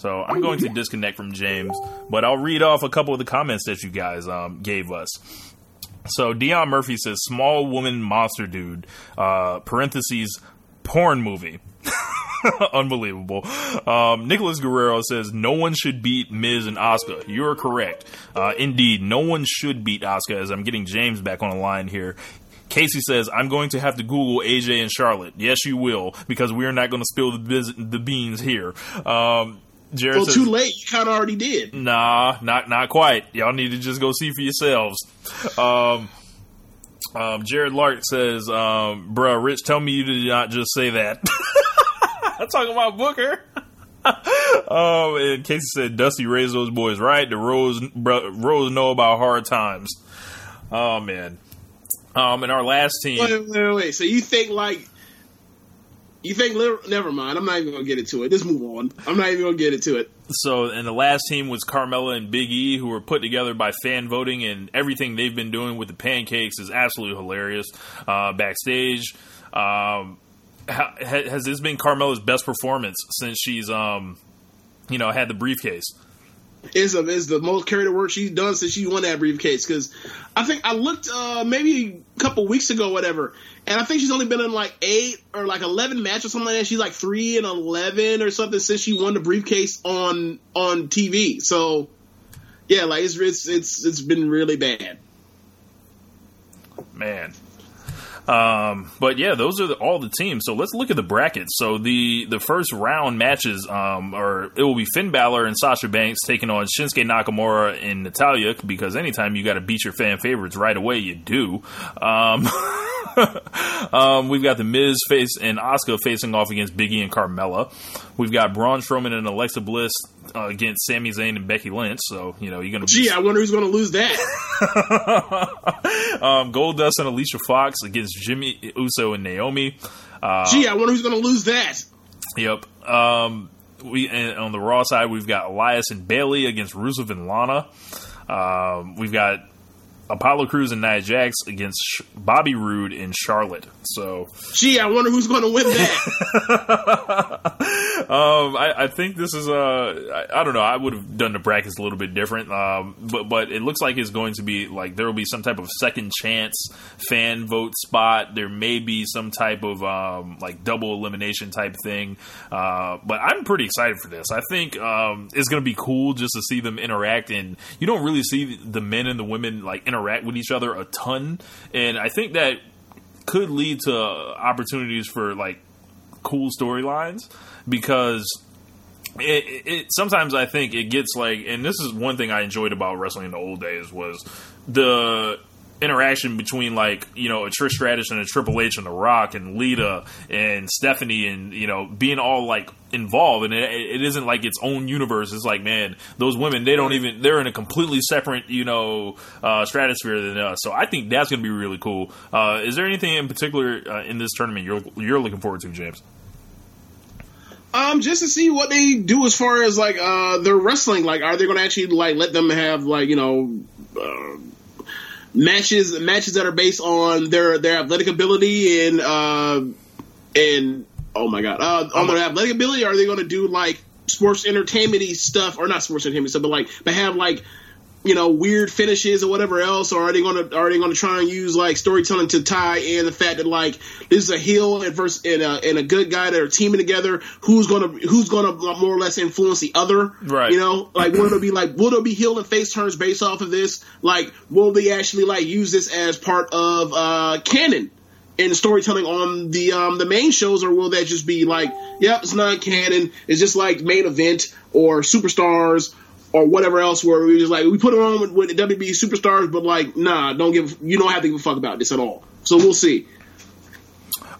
So I'm going to disconnect from James, but I'll read off a couple of the comments that you guys um, gave us. So Dion Murphy says, "Small woman monster dude." Uh, parentheses porn movie. Unbelievable. Um, Nicholas Guerrero says no one should beat Miz and Oscar. You're correct. Uh, indeed, no one should beat Oscar. As I'm getting James back on the line here. Casey says, I'm going to have to Google AJ and Charlotte. Yes, you will, because we're not going to spill the, biz- the beans here. Um, Jared Well, says, too late. You kind of already did. Nah, not not quite. Y'all need to just go see for yourselves. Um, um, Jared Lark says, um, "Bruh, Rich, tell me you did not just say that." I'm talking about Booker. um, and Casey said, "Dusty raised those boys right. The Rhodes bro, Rhodes know about hard times." Oh man. Um, and our last team. Wait, wait, wait, wait. So you think like you think? Never mind. I'm not even gonna get into it. Just move on. I'm not even gonna get into it. So, and the last team was Carmella and Big E, who were put together by fan voting, and everything they've been doing with the pancakes is absolutely hilarious. Uh, backstage, um, ha- ha- has this been Carmella's best performance since she's, um, you know, had the briefcase? Is the is the most carried work she's done since she won that briefcase. Because I think I looked uh, maybe a couple weeks ago, whatever, and I think she's only been in like eight or like eleven matches or something like that. She's like three and eleven or something since she won the briefcase on on TV. So yeah, like it's it's it's it's been really bad. Man. Um, but yeah, those are the, all the teams. So let's look at the brackets. So the the first round matches, um, are it will be Finn Balor and Sasha Banks taking on Shinsuke Nakamura and Natalya because anytime you got to beat your fan favorites right away, you do. Um, um, we've got the Miz face and Oscar facing off against Biggie and Carmella. We've got Braun Strowman and Alexa Bliss uh, against Sami Zayn and Becky Lynch. So you know you're gonna. Gee, I wonder who's going to lose that. um, Goldust and Alicia Fox against Jimmy Uso and Naomi. Uh, Gee, I wonder who's going to lose that. Yep. Um, we and on the Raw side, we've got Elias and Bayley against Rusev and Lana. Um, we've got Apollo Crews and Nia Jax against Sh- Bobby Roode and Charlotte. So, Gee, I wonder who's going to win that. um, I, I think this is uh, I, I don't know. I would have done the brackets a little bit different, um, but but it looks like it's going to be like there will be some type of second chance fan vote spot. There may be some type of um, like double elimination type thing. Uh, but I'm pretty excited for this. I think um, it's going to be cool just to see them interact, and you don't really see the men and the women like interact with each other a ton, and I think that could lead to opportunities for like cool storylines because it, it, sometimes I think it gets like, and this is one thing I enjoyed about wrestling in the old days was the interaction between like you know a Trish Stratus and a Triple H and The Rock and Lita and Stephanie and you know being all like involved and it, it isn't like its own universe. It's like man, those women they don't even they're in a completely separate you know uh, stratosphere than us. So I think that's going to be really cool. Uh, is there anything in particular uh, in this tournament you're you're looking forward to, James? Um, just to see what they do as far as like uh their wrestling. Like, are they going to actually like let them have like you know uh, matches matches that are based on their their athletic ability and uh and oh my god, uh, on their athletic ability? Are they going to do like sports entertainment stuff or not sports entertainment stuff, but like but have like you know weird finishes or whatever else, or are they going to are they going to try and use like storytelling to tie in the fact that like this is a heel and versus and a, and a good guy that are teaming together? Who's gonna who's gonna more or less influence the other? Right. You know, like will it be like will there be heel and face turns based off of this? Like will they actually like use this as part of uh canon? in storytelling on the um, the main shows, or will that just be like, yep, it's not canon. It's just like main event or superstars or whatever else. Where we just like we put it on with, with the WB superstars, but like, nah, don't give you don't have to give a fuck about this at all. So we'll see.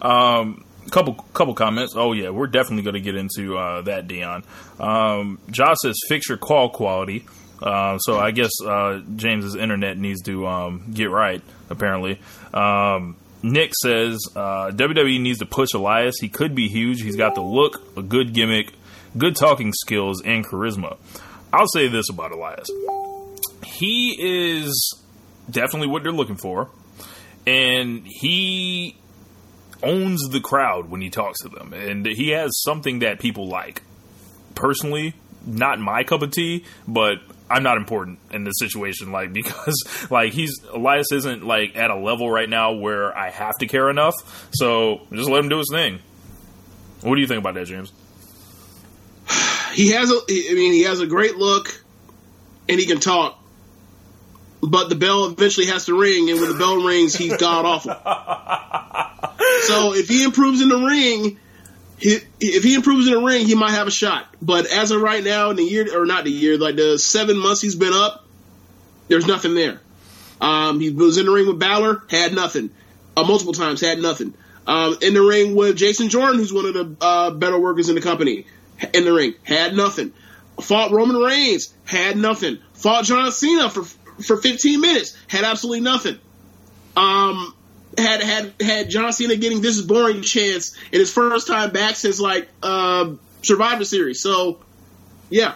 Um, couple couple comments. Oh yeah, we're definitely going to get into uh, that, Dion. Um, Josh says fix your call quality. Uh, so I guess uh, James's internet needs to um, get right. Apparently, um, Nick says uh, WWE needs to push Elias. He could be huge. He's got the look, a good gimmick, good talking skills, and charisma. I'll say this about Elias: he is definitely what they're looking for, and he owns the crowd when he talks to them, and he has something that people like. Personally, not my cup of tea, but I'm not important in this situation, like because like he's Elias isn't like at a level right now where I have to care enough. So just let him do his thing. What do you think about that, James? He has a, I mean, he has a great look, and he can talk. but the bell eventually has to ring, and when the bell rings, he's god awful. so if he improves in the ring, he, if he improves in the ring, he might have a shot. But as of right now, in the year or not the year, like the seven months he's been up, there's nothing there. Um, he was in the ring with Balor, had nothing. Uh, multiple times, had nothing. Um, in the ring with Jason Jordan, who's one of the uh, better workers in the company, in the ring, had nothing. Fought Roman Reigns, had nothing. Fought John Cena for for 15 minutes, had absolutely nothing. Um, had had had John Cena getting this boring chance in his first time back since like uh, Survivor Series. So, yeah,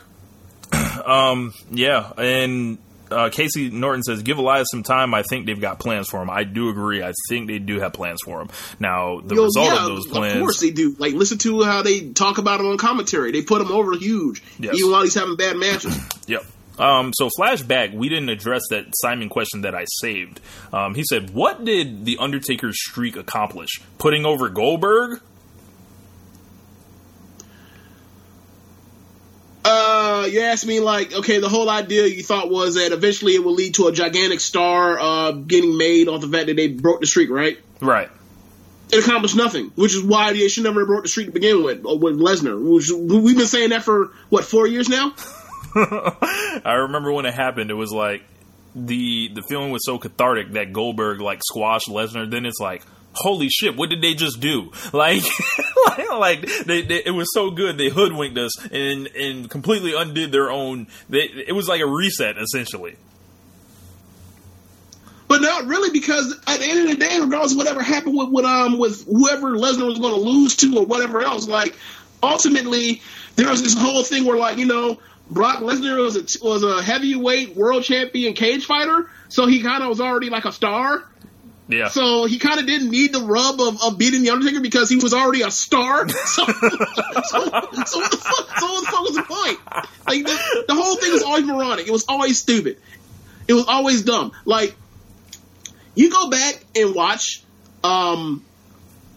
Um, yeah, and uh, Casey Norton says, "Give Elias some time. I think they've got plans for him. I do agree. I think they do have plans for him. Now, the Yo, result yeah, of those plans, Of course they do. Like, listen to how they talk about him on commentary. They put him over huge, Yes. even while he's having bad matches. Yep. Um, so flashback, we didn't address that Simon question that I saved. Um, he said, "What did the Undertaker's streak accomplish? Putting over Goldberg? Uh, you asked me like, okay, the whole idea you thought was that eventually it would lead to a gigantic star uh, getting made off the fact that they broke the streak, right? Right. It accomplished nothing, which is why they should never have broke the streak to begin with uh, with Lesnar. Which we've been saying that for what four years now. I remember when it happened. It was like the the feeling was so cathartic that Goldberg like squashed Lesnar. Then it's like." Holy shit! What did they just do? Like, like, they, they, it was so good. They hoodwinked us and and completely undid their own. They, it was like a reset, essentially. But not really, because at the end of the day, regardless of whatever happened with, with um with whoever Lesnar was going to lose to or whatever else, like ultimately there was this whole thing where like you know Brock Lesnar was a was a heavyweight world champion cage fighter, so he kind of was already like a star. Yeah. So he kind of didn't need the rub of, of beating the Undertaker because he was already a star. So, so, so, what the fuck, so what the fuck was the point? Like the, the whole thing was always moronic. It was always stupid. It was always dumb. Like you go back and watch um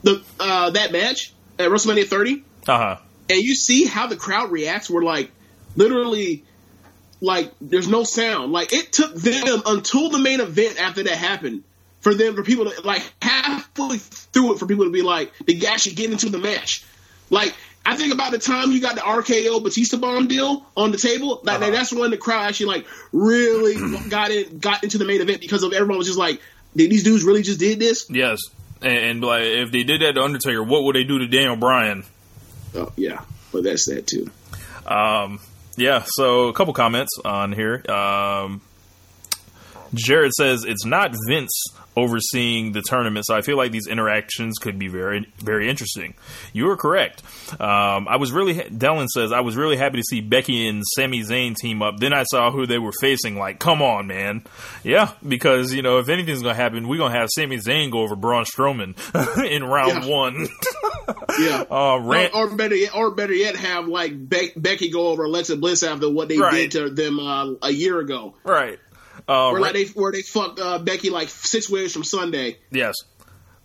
the uh that match at WrestleMania 30 Uh huh. and you see how the crowd reacts where like literally like there's no sound like it took them until the main event after that happened for them for people to like halfway through it for people to be like they should get into the match like I think about the time you got the RKO Batista bomb deal on the table. Like Uh-huh. that's when the crowd actually like really got in, got into the main event because of everyone was just like, "Did these dudes really just did this?" Yes. And, and like, if they did that to Undertaker, what would they do to Daniel Bryan? Oh yeah, but that's that too. Um, yeah, so a couple comments on here. Um, Jared says it's not Vince overseeing the tournament, so I feel like these interactions could be very, very interesting. You are correct. Um, I was really, Dellen says, I was really happy to see Becky and Sami Zayn team up. Then I saw who they were facing. Like, come on, man. Yeah, because, you know, if anything's going to happen, we're going to have Sami Zayn go over Braun Strowman in round Yeah. one. Yeah. Uh, Rand- or, or better, yet, or better yet, have like Be- Becky go over Alexa Bliss after what they Right. did to them uh, a year ago, right. Uh, where like they where they fucked uh, Becky like six ways from Sunday. Yes.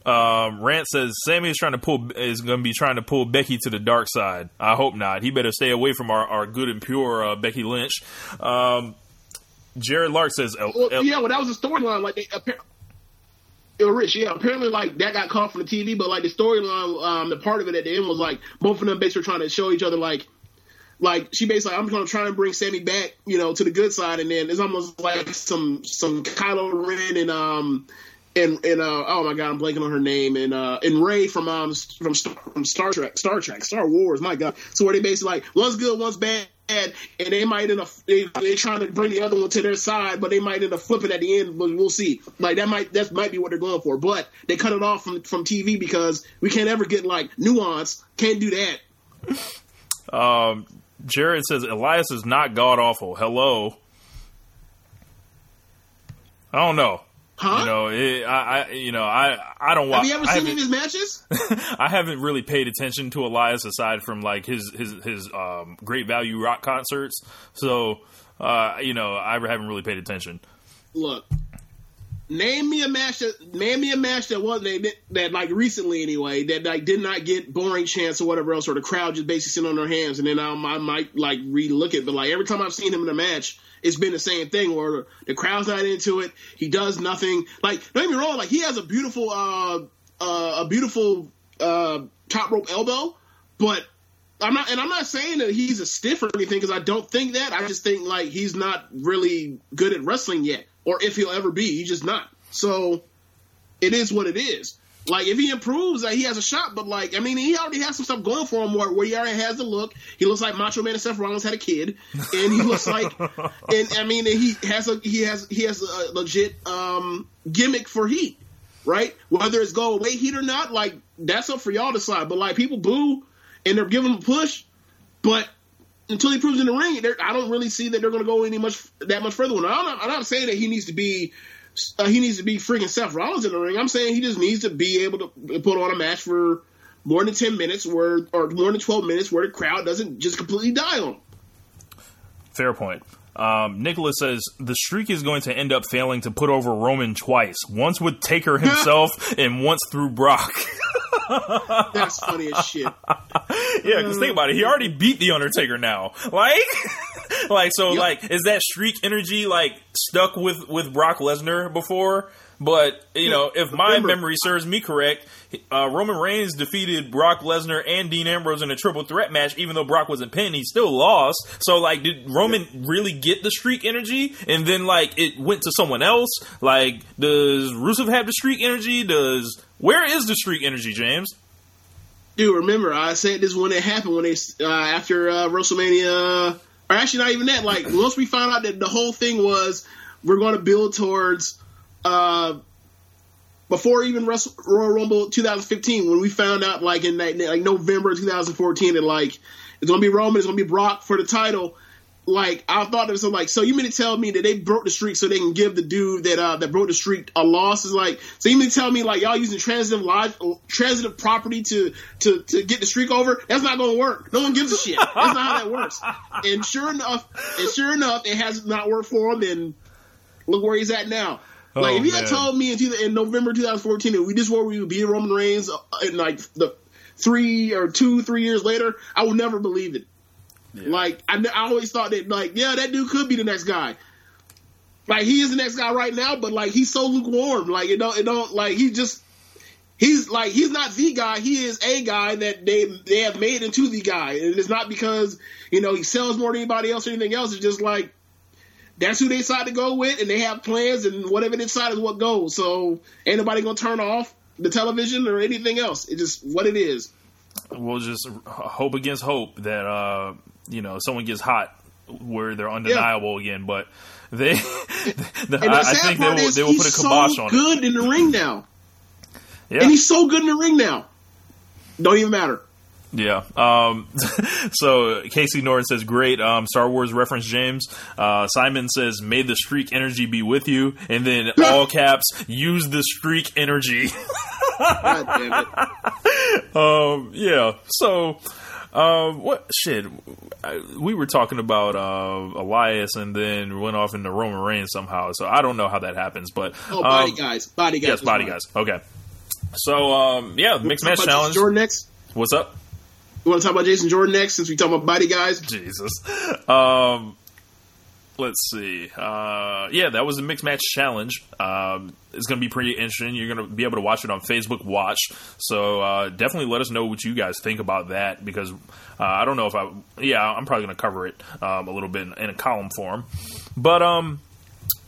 Um, Rant says Sami is trying to pull is going to be trying to pull Becky to the dark side. I hope not. He better stay away from our, our good and pure uh, Becky Lynch. Um, Jared Lark says, El- Well, yeah, well, that was a storyline. Like they appar- Yo, Rich, yeah, apparently like that got caught from the TV, but like the storyline, um, the part of it at the end was like both of them basically trying to show each other like. Like she basically, I'm to try and bring Sami back, you know, to the good side, and then it's almost like some some Kylo Ren and um and and uh oh my god, I'm blanking on her name and uh and Rey from um from Star, from Star Trek, Star Trek, Star Wars. My god, so where they basically like one's good, one's bad, and they might end up they they trying to bring the other one to their side, but they might end up flipping at the end. But we'll see. Like that might that might be what they're going for, but they cut it off from from TV because we can't ever get like nuance. Can't do that. um, Jared says Elias is not god awful. Hello. I don't know. Huh? You know, it, I, I, you know, I, I don't watch. Have you ever seen any of his matches? I haven't really paid attention to Elias aside from like his his his um, great value rock concerts. So uh, you know, I haven't really paid attention. Look, name me a match that name me a match that was that, that like recently anyway that like did not get boring chance or whatever else or the crowd just basically sitting on their hands and then I, I might like relook it but like every time I've seen him in a match it's been the same thing where the crowd's not into it he does nothing like don't get me wrong like he has a beautiful uh uh a beautiful uh top rope elbow but I'm not, and I'm not saying that he's a stiff or anything because I don't think that. I just think like he's not really good at wrestling yet, or if he'll ever be, he's just not. So it is what it is. Like if he improves, like, he has a shot. But like, I mean, he already has some stuff going for him where, where he already has the look. He looks like Macho Man and Seth Rollins had a kid, and he looks like, and I mean, and he has a he has he has a legit um, gimmick for heat, right? Whether it's go away heat or not, like that's up for y'all to decide. But like people boo and they're giving him a push, but until he proves in the ring, I don't really see that they're going to go any much that much further. I'm not, I'm not saying that he needs to be uh, he needs to be freaking Seth Rollins in the ring. I'm saying he just needs to be able to put on a match for more than ten minutes, where or more than twelve minutes, where the crowd doesn't just completely die on. him. Fair point. Um, Nicholas says the streak is going to end up failing to put over Roman twice. Once with Taker himself, and once through Brock. That's funny as shit. yeah, because think about it, he already beat the Undertaker now. Like, like so, Yep. like is that streak energy like stuck with with Brock Lesnar before? But you know, if my Remember- memory serves me correct, uh, Roman Reigns defeated Brock Lesnar and Dean Ambrose in a triple threat match. Even though Brock wasn't pinned, he still lost. So, like, did Roman really get the streak energy, and then like it went to someone else? Like, does Rusev have the streak energy? Does where is the streak energy, James? Dude, remember I said this when it happened when they uh, after uh, WrestleMania, or actually not even that. Like once we found out that the whole thing was we're going to build towards uh, before even Wrestle, Royal Rumble 2015 when we found out like in that, like November 2014 that like it's to be Roman, it's to be Brock for the title. Like I thought it was like so. You mean to tell me that they broke the streak so they can give the dude that uh, that broke the streak a loss? Is like so. You mean to tell me like y'all using transitive log- transitive property to to to get the streak over? That's not to work. No one gives a shit. That's not how that works. And sure enough, and sure enough, it has not worked for him. And look where he's at now. Like Oh, if you had man. told me in, in November 2014 that we just where we would beat Roman Reigns uh, in like the three or two three years later, I would never believe it. Like I, I always thought that like yeah that dude could be the next guy. Like he is the next guy right now, but like he's so lukewarm. Like it don't it don't like he just he's like he's not the guy. He is a guy that they they have made into the guy, and it's not because you know he sells more than anybody else or anything else. It's just like that's who they decide to go with, and they have plans, and whatever they decide is what goes. So ain't nobody gonna turn off the television or anything else. It's just what it is. we'll just hope against hope that uh, you know someone gets hot where they're undeniable again. But they, the, I, I think they will is they will put a kibosh so on good in the ring now. Yeah, and he's so good in the ring now. Don't even matter. Yeah. Um, so Casey Norton says, "Great um, Star Wars reference." James uh, Simon says, "May the streak energy be with you," and then all caps, use the streak energy. God damn it. um, yeah. So, um, what shit? We were talking about uh, Elias, and then went off into Roman Reigns somehow. So I don't know how that happens, but Oh, body um, guys, body guys. Yes, body guys. Okay. So, um, yeah, mixed match challenge. Jordan next. What's up? You want to talk about Jason Jordan next since we talk about body guys? Jesus. Um, let's see. Uh, yeah, that was a mixed match challenge. Um, it's going to be pretty interesting. You're going to be able to watch it on Facebook Watch. So uh, definitely let us know what you guys think about that because uh, I don't know if I. Yeah, I'm probably going to cover it um, a little bit in, in a column form. But um,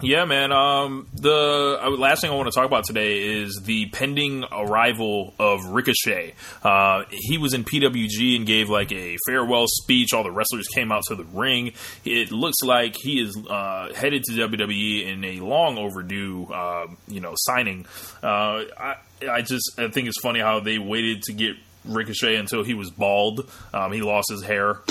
yeah, man. Um, the uh, last thing I want to talk about today is the pending arrival of Ricochet. Uh, he was in PWG and gave like a farewell speech. All the wrestlers came out to the ring. It looks like he is uh, headed to WWE in a long overdue, uh, you know, signing. Uh, I, I just I think it's funny how they waited to get Ricochet until he was bald. Um, he lost his hair.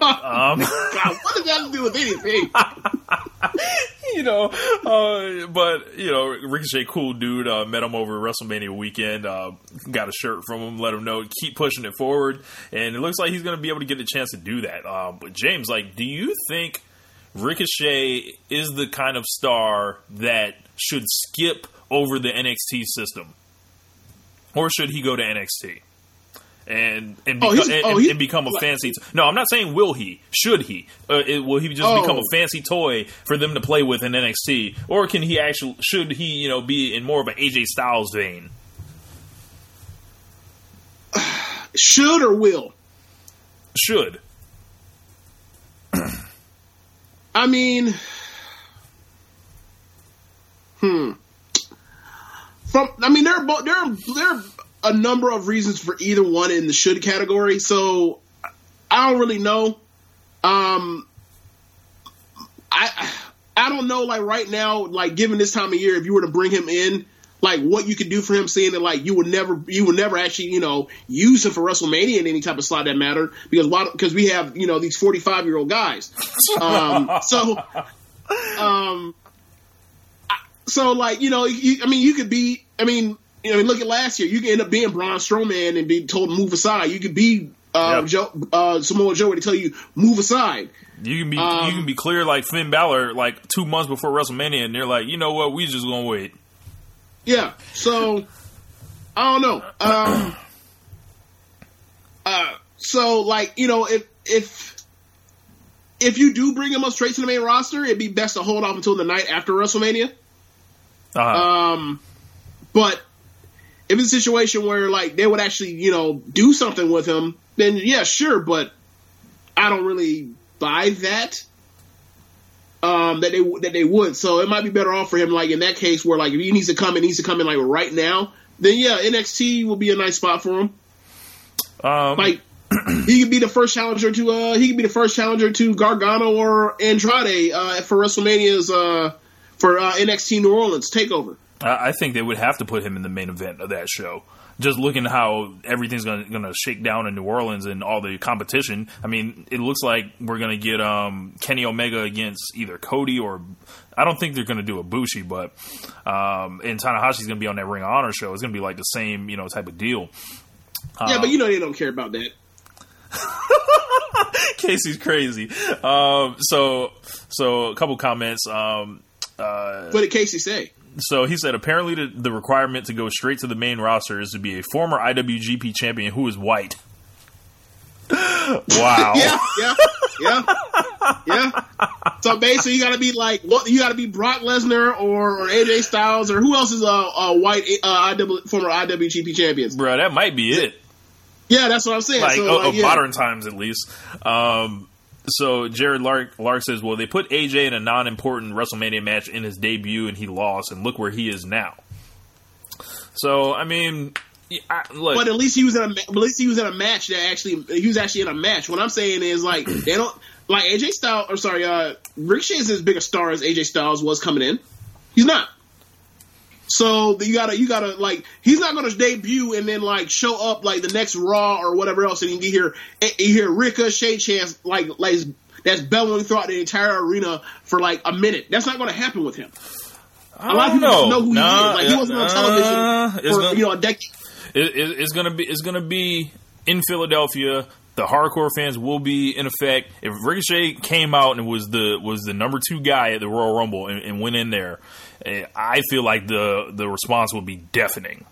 um, God, what does that have to do with anything? you know, uh, but you know, Ricochet, cool dude. Uh, met him over WrestleMania weekend. Uh, got a shirt from him. Let him know keep pushing it forward, and it looks like he's going to be able to get a chance to do that. Uh, but James, like, do you think Ricochet is the kind of star that should skip over the NXT system, or should he go to NXT? And and, Oh, and, oh, and- become a like- fancy. no, I'm not saying will he. Should he? Uh, it, will he just Oh. become a fancy toy for them to play with in NXT, or can he actually? Should he, you know, be in more of an AJ Styles vein? Should or will? Should. I mean, hmm. From I mean, they're both they're there are a number of reasons for either one in the should category. So I don't really know. Um, I I don't know. Like right now, like given this time of year, if you were to bring him in, like what you could do for him, seeing that like you would never you would never actually you know use him for WrestleMania in any type of slot that matter because why because we have you know these forty five year old guys. Um, so um, so like you know you, I mean you could be I mean you know look at last year you could end up being Braun Strowman and be told to move aside. You could be uh, Yep. Joe, uh, Samoa Joe to tell you move aside. You can be Um, you can be clear like Finn Balor like two months before WrestleMania, and they're like, you know what, we just gonna wait. Yeah. So I don't know. Um, uh, so like you know if if if you do bring him up straight to the main roster, it'd be best to hold off until the night after WrestleMania. Uh-huh. Um, but if it's a situation where like they would actually you know do something with him, then yeah, sure. But I don't really buy that. Um, that they that they would. So it might be better off for him, like in that case, where like if he needs to come, it needs to come in like right now. Then yeah, NXT will be a nice spot for him. um, Like he could be the first challenger to uh he could be the first challenger to Gargano or Andrade uh for WrestleMania's uh for uh, NXT New Orleans takeover. I think they would have to put him in the main event of that show. Just looking how everything's gonna gonna shake down in New Orleans and all the competition. I mean, it looks like we're gonna get um, Kenny Omega against either Cody or I don't think they're gonna do a Bushi, but um, and Tanahashi's gonna be on that Ring of Honor show. It's gonna be like the same you know type of deal. yeah, but you know they don't care about that. Casey's crazy. Um, so so a couple comments. Um, uh, What did Casey say? So he said apparently the, the requirement to go straight to the main roster is to be a former IWGP champion who is white. wow. Yeah, yeah, yeah, yeah. So basically, you got to be like. You got to be Brock Lesnar or, or AJ Styles or who else is a, a white uh, IW, former IWGP champions? Bro, that might be it. Yeah, that's what I'm saying. Like, so, o- like, of yeah. modern times at least. Um, so Jared Lark, Lark says, well, they put AJ in a non-important WrestleMania match in his debut and he lost, and look where he is now. So, I mean, I, look, But at least he was in a at least he was in a match that actually he was actually in a match. What I'm saying is like they don't like AJ Styles or sorry, uh Ricochet is as big a star as AJ Styles was coming in. He's not. So you gotta you gotta like he's not gonna debut and then like show up like the next Raw or whatever else and you hear you hear Ricochet chance like like that's bellowing throughout the entire arena for like a minute. That's not gonna happen with him. I A lot of people don't know. know who Nah, he is. Like he wasn't on uh, television it's for gonna- you know a decade. it, it, it's gonna be it's gonna be in Philadelphia. The hardcore fans will be in effect. If Ricochet came out and was the was the number two guy at the Royal Rumble and, and went in there, eh, I feel like the the response would be deafening,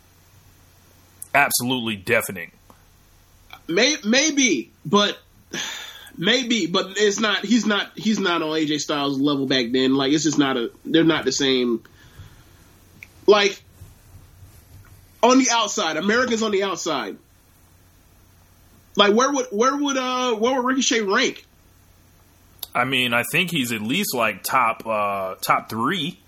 absolutely deafening. May, maybe, but maybe, but it's not. He's not. He's not on AJ Styles level back then. Like it's just not a. They're not the same. Like on the outside, Americans on the outside. Like where would where would uh where would Ricochet rank? I mean, I think he's at least like top uh, top three.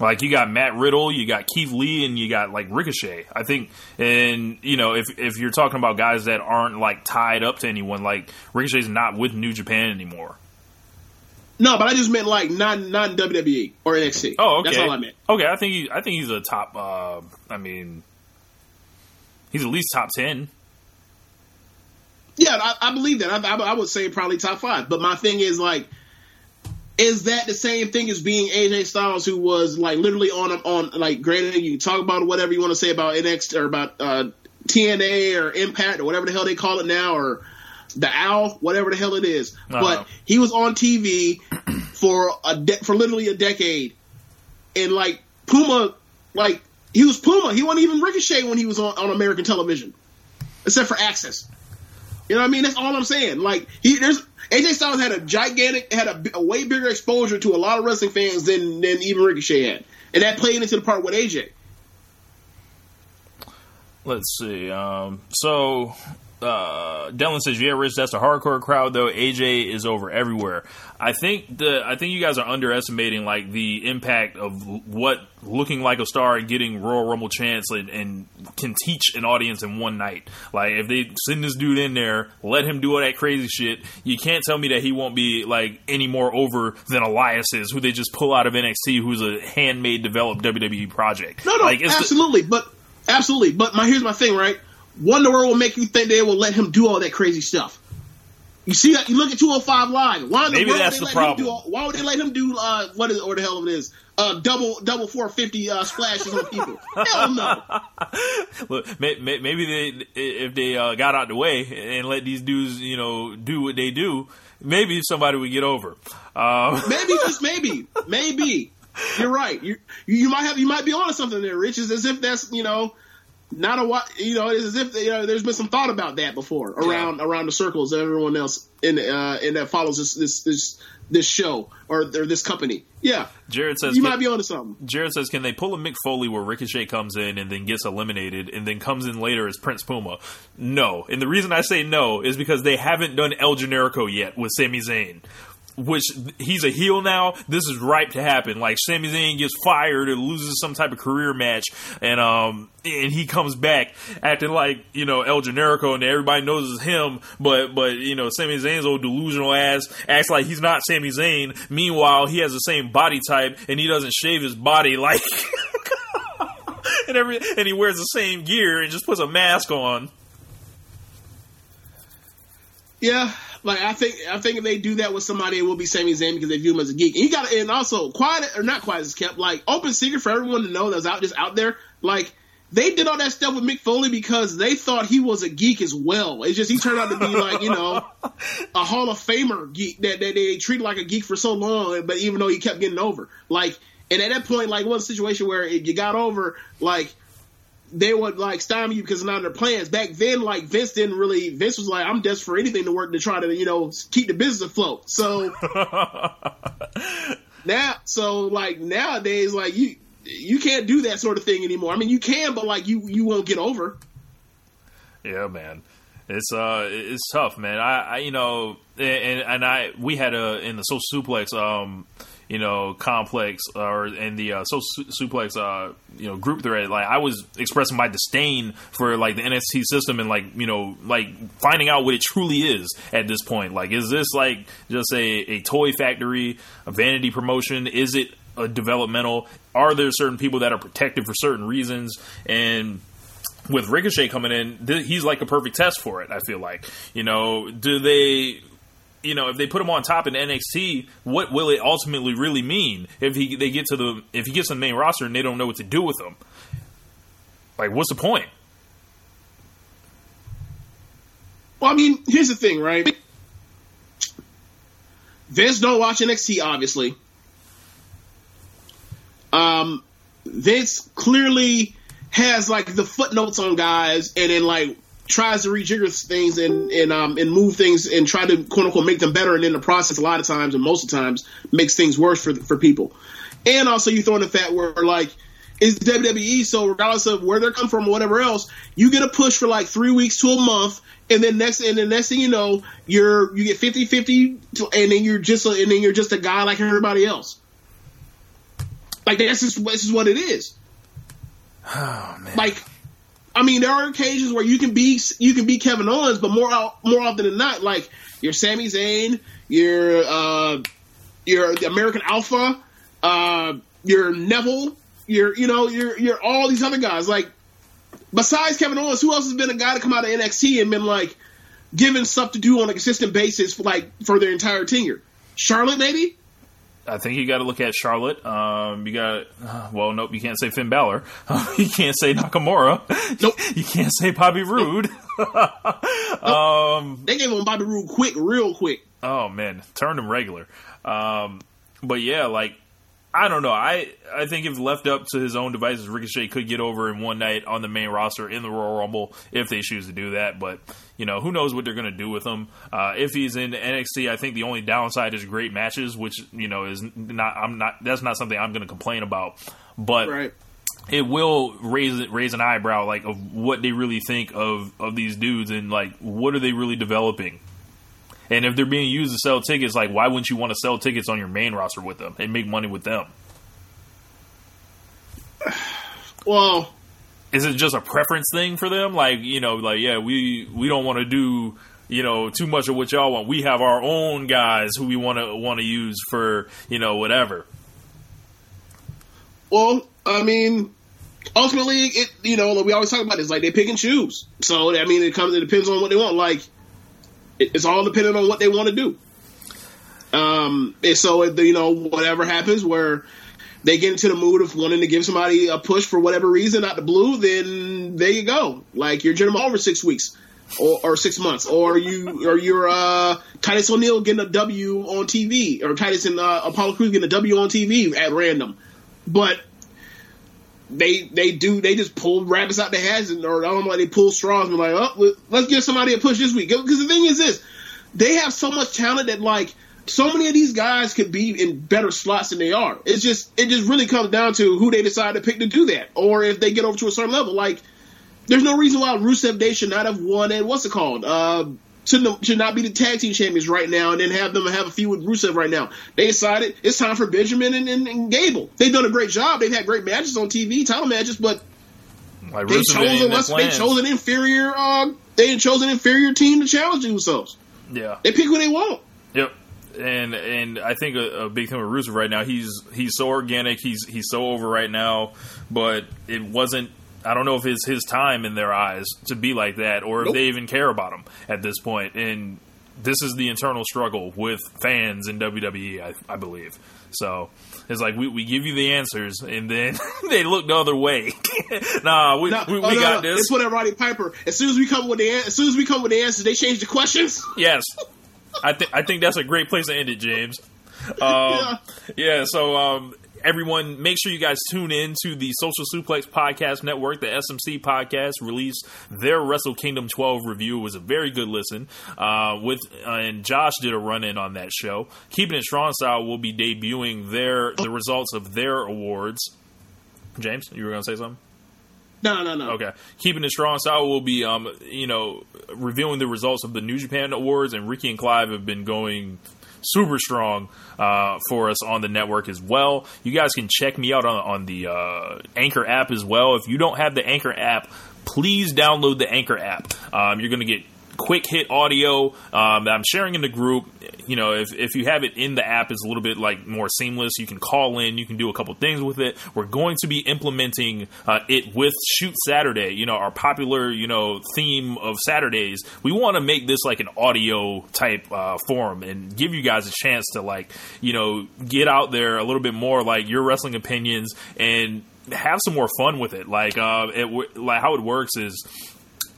Like you got Matt Riddle, you got Keith Lee, and you got like Ricochet. I think, and you know, if if you're talking about guys that aren't like tied up to anyone, like Ricochet's not with New Japan anymore. No, but I just meant like not not in WWE or NXT. Oh, okay. That's all I meant. Okay, I think he, I think he's a top. Uh, I mean, he's at least top ten. Yeah, I, I believe that. I, I, I would say probably top five. But my thing is like, is that the same thing as being AJ Styles, who was like literally on on like? Granted, you can talk about whatever you want to say about NXT or about uh, TNA or Impact or whatever the hell they call it now, or the Owl, whatever the hell it is. Uh-huh. But he was on TV for a de- for literally a decade, and like Puma, like he was Puma. He wasn't even Ricochet when he was on, on American television, except for Access. You know what I mean? That's all I'm saying. Like he, there's AJ Styles had a gigantic, had a, a way bigger exposure to a lot of wrestling fans than than even Ricochet had, and that played into the part with AJ. Let's see. Um, so, uh, Dylan says, "Yeah, Rich, that's a hardcore crowd, though. AJ is over everywhere. I think the I think you guys are underestimating like the impact of what looking like a star and getting Royal Rumble chance and, and can teach an audience in one night. Like if they send this dude in there, let him do all that crazy shit, you can't tell me that he won't be like any more over than Elias is, who they just pull out of NXT, who's a handmade developed WWE project. No, no, like, it's the- absolutely, but absolutely. But my here's my thing, right? Wonder World will make you think they will let him do all that crazy stuff. You see that? You look at 205 Live. Why in the Maybe world that's they the let him problem. do all- why would they let him do uh, what is or the hell it is? Uh, double double 450 uh, splashes on people? hell no. Look, may, may, maybe they if they uh, got out the way and let these dudes, you know, do what they do, maybe somebody would get over. Um, Maybe just maybe, maybe. You're right. You you might have you might be onto something there, Rich. It's as if that's you know not a what you know. It's as if you know there's been some thought about that before around around the circles of everyone else in uh in that follows this this this this show or, or this company. Yeah, Jared says, you might be onto something. Jared says, can they pull a Mick Foley where Ricochet comes in and then gets eliminated and then comes in later as Prince Puma? No. And the reason I say no is because they haven't done El Generico yet with Sami Zayn. Which he's a heel now. This is ripe to happen. Like Sami Zayn gets fired or loses some type of career match, and um, and he comes back acting like you know El Generico, and everybody knows it's him. But but you know Sami Zayn's old delusional ass acts like he's not Sami Zayn. Meanwhile, he has the same body type, and he doesn't shave his body like. and every and he wears the same gear and just puts a mask on. Yeah, like I think I think if they do that with somebody, it will be Sami Zayn because they view him as a geek. And you got to and also quiet or not quiet as kept. Like open secret for everyone to know that's out just out there. Like they did all that stuff with Mick Foley because they thought he was a geek as well. It's just he turned out to be like you know a Hall of Famer geek that, that they treated like a geek for so long. But even though he kept getting over, like and at that point, like a situation where if you got over, like they would like stymie you because of none of their plans. Back then, like Vince didn't really. Vince was like, "I'm desperate for anything to work to try to you know keep the business afloat." So now, so like nowadays, like you you can't do that sort of thing anymore. I mean, you can, but like you you won't get over. Yeah, man. It's uh, it's tough, man. I, I you know, and and I we had a in the social suplex, um, you know, complex or in the uh, su- suplex, uh, you know, group thread. Like I was expressing my disdain for like the NXT system and like you know, like finding out what it truly is at this point. Like, is this like just a a toy factory, a vanity promotion? Is it a developmental? Are there certain people that are protected for certain reasons and with Ricochet coming in, th- he's like a perfect test for it. I feel like, you know, do they, you know, if they put him on top in NXT, what will it ultimately really mean if he they get to the if he gets to the main roster and they don't know what to do with him? Like, what's the point? Well, I mean, here's the thing, right? Vince don't watch NXT, obviously. Um, Vince clearly has like the footnotes on guys, and then like tries to rejigger things and and um and move things and try to quote unquote make them better, and in the process, a lot of times and most of the times makes things worse for for people. And also, you throw in the fact where like it's WWE, so regardless of where they're coming from or whatever else, you get a push for like three weeks to a month, and then next and the next thing you know, you're you get 50-50, and then you're just a, and then you're just a guy like everybody else. Like that's just this is what it is. Oh man, Like, I mean, there are occasions where you can be you can be Kevin Owens, but more more often than not, like you're Sami Zayn, you're uh, you're the American Alpha, uh, you're Neville, you're you know you're you're all these other guys. Like, besides Kevin Owens, who else has been a guy to come out of NXT and been like given stuff to do on a consistent basis for like for their entire tenure? Charlotte, maybe. I think you got to look at Charlotte. Um, you got uh, well, nope, you can't say Finn Balor. you can't say Nakamura. Nope. you can't say Bobby Roode. um, They gave him Bobby Roode quick, real quick. oh man, turned him regular. Um, but yeah, like I don't know. I I think if left up to his own devices, Ricochet could get over in one night on the main roster in the Royal Rumble if they choose to do that. But you know, who knows what they're going to do with him? Uh, if he's in NXT, I think the only downside is great matches, which you know is not. I'm not. That's not something I'm going to complain about. But Right. it will raise raise an eyebrow like of what they really think of of these dudes and like what are they really developing and if they're being used to sell tickets like why wouldn't you want to sell tickets on your main roster with them and make money with them Well, is it just a preference thing for them like you know like yeah we we don't want to do you know too much of what y'all want we have our own guys who we want to want to use for you know whatever well, I mean, ultimately, it you know we always talk about this like they pick and choose. So I mean, it comes it depends on what they want. Like it's all dependent on what they want to do. Um, and so you know whatever happens where they get into the mood of wanting to give somebody a push for whatever reason out the blue, then there you go. Like you're Jinder over six weeks. Or, or six months, or you, or you're uh, Titus O'Neil getting a W on TV, or Titus and uh, Apollo Crews getting a W on TV at random but they they do they just pull rabbits out their hats and or like they pull straws and like oh let- let's give somebody a push this week. Because the thing is this they have so much talent that like so many of these guys could be in better slots than they are. It's just it just really comes down to who they decide to pick to do that. Or if they get over to a certain level like there's no reason why Rusev Day should not have won and what's it called? Uh should, should not be the tag team champions right now and then have them have a feud with Rusev right now. They decided it's time for Benjamin and, and, and Gable. They've done a great job. They've had great matches on TV, title matches, but like they Rusev chose a less, they chose an inferior uh, they chose an inferior team to challenge themselves. yeah They pick who they want. Yep. And and I think a, a big thing with Rusev right now, he's he's so organic, he's he's so over right now, but it wasn't. I don't know if it's his time in their eyes to be like that, or if they even care about him at this point. And this is the internal struggle with fans in WWE, I, I believe. So it's like we, we give you the answers, and then they look the other way. nah, we, No, we, oh, we got no. this. They put at Roddy Piper. As soon as we come with the as soon as we come with the answers, they change the questions. Yes, I think I think that's a great place to end it, James. Um, Yeah. yeah. So um, everyone, make sure you guys tune in to the Social Suplex Podcast Network. The SMC podcast released their Wrestle Kingdom 12 review. It was a very good listen. Uh, with uh, and Josh did a run in on that show. Keeping It Strong Style will be debuting their the results of their awards. James, you were going to say something? No, no, no. Okay. Keeping it strong style will be, um, you know, reviewing the results of the New Japan Awards, and Ricky and Clive have been going super strong uh, for us on the network as well. You guys can check me out on on the uh, Anchor app as well. If you don't have the Anchor app, please download the Anchor app. Um, you're going to get quick hit audio um, that I'm sharing in the group. You know, if, if you have it in the app, it's a little bit like more seamless. You can call in, you can do a couple things with it. We're going to be implementing uh, it with Shoot Saturday. You know, our popular you know theme of Saturdays. We want to make this like an audio type uh, forum and give you guys a chance to like you know get out there a little bit more, like your wrestling opinions and have some more fun with it. Like uh, it like how it works is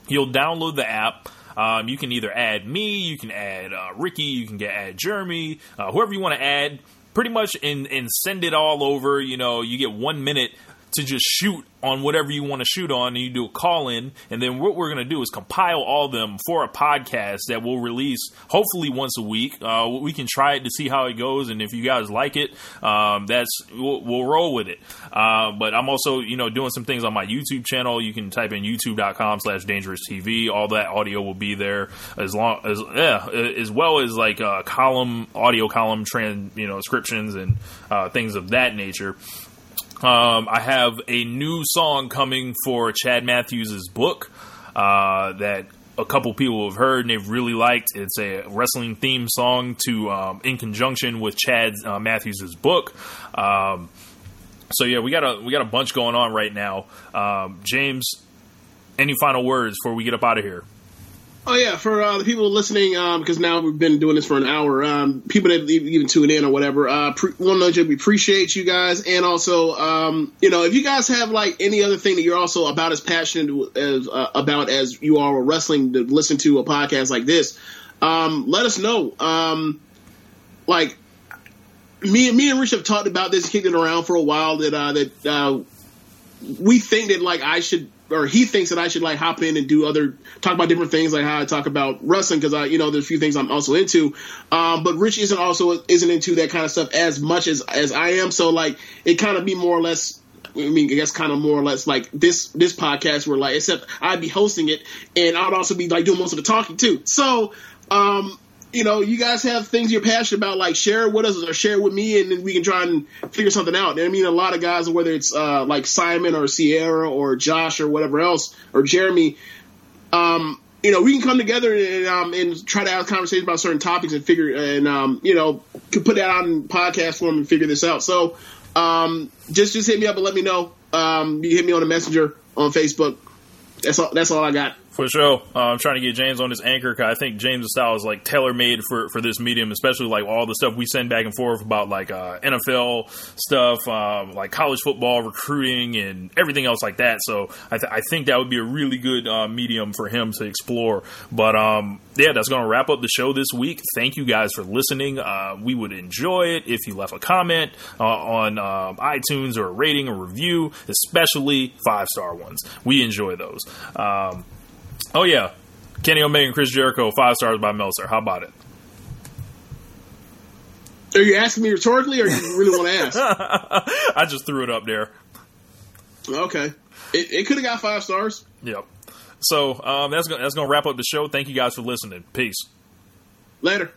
you'll download the app. Um, you can either add me, you can add uh, Ricky, you can get add Jeremy, uh, whoever you want to add. Pretty much, and and send it all over. You know, you get one minute to just shoot on whatever you want to shoot on, and you do a call in, and then what we're going to do is compile all them for a podcast that we'll release hopefully once a week. Uh, we can try it to see how it goes, and if you guys like it, um, that's we'll, we'll roll with it. Uh, but I'm also you know doing some things on my YouTube channel. You can type in YouTube.com/slash Dangerous TV. All that audio will be there as long as yeah, as well as like uh, column audio column trans you know descriptions and uh, things of that nature. Um, I have a new song coming for Chad Matthews' book uh, that a couple people have heard and they've really liked. It's a wrestling theme song to um, in conjunction with Chad uh, Matthews' book. Um, so yeah, we got a we got a bunch going on right now. Um, James, any final words before we get up out of here? Oh yeah, for uh, the people listening, um, because now we've been doing this for an hour. Um, people that even tune in or whatever, uh, pre- want to know we appreciate you guys, and also, um, you know, if you guys have like any other thing that you're also about as passionate as uh, about as you are with wrestling to listen to a podcast like this, um, let us know. Um, like me, me and Rich have talked about this, kicked it around for a while. That uh, that uh, we think that like I should or he thinks that I should like hop in and do other talk about different things like how I talk about wrestling because I you know there's a few things I'm also into, um, but Rich isn't also isn't into that kind of stuff as much as as I am. So like it kind of be more or less. I mean, I guess kind of more or less like this this podcast where like except I'd be hosting it and I'd also be like doing most of the talking too. So um, you know, you guys have things you're passionate about, like share it with us or share it with me, and then we can try and figure something out. I mean, a lot of guys, whether it's uh, like Simon or Sierra or Josh or whatever else or Jeremy, um, you know, we can come together and, um, and try to have conversations about certain topics and figure and um, you know, could put that out in podcast form and figure this out. So um, just just hit me up and let me know. Um, you hit me on the messenger on Facebook. That's all. That's all I got. For sure. Uh, I'm trying to get James on this anchor I think James' style is like tailor made for, for this medium, especially like all the stuff we send back and forth about like uh, NFL stuff, um, like college football, recruiting, and everything else like that. So I, th- I think that would be a really good uh, medium for him to explore. But um, yeah, that's going to wrap up the show this week. Thank you guys for listening. Uh, we would enjoy it if you left a comment uh, on um, iTunes or a rating or review, especially five star ones. We enjoy those. Um, Oh yeah, Kenny Omega and Chris Jericho, five stars by Meltzer. How about it? Are you asking me rhetorically, or you really want to ask? I just threw it up there. Okay, it, it could have got five stars. Yep. So um, that's gonna, that's gonna wrap up the show. Thank you guys for listening. Peace. Later.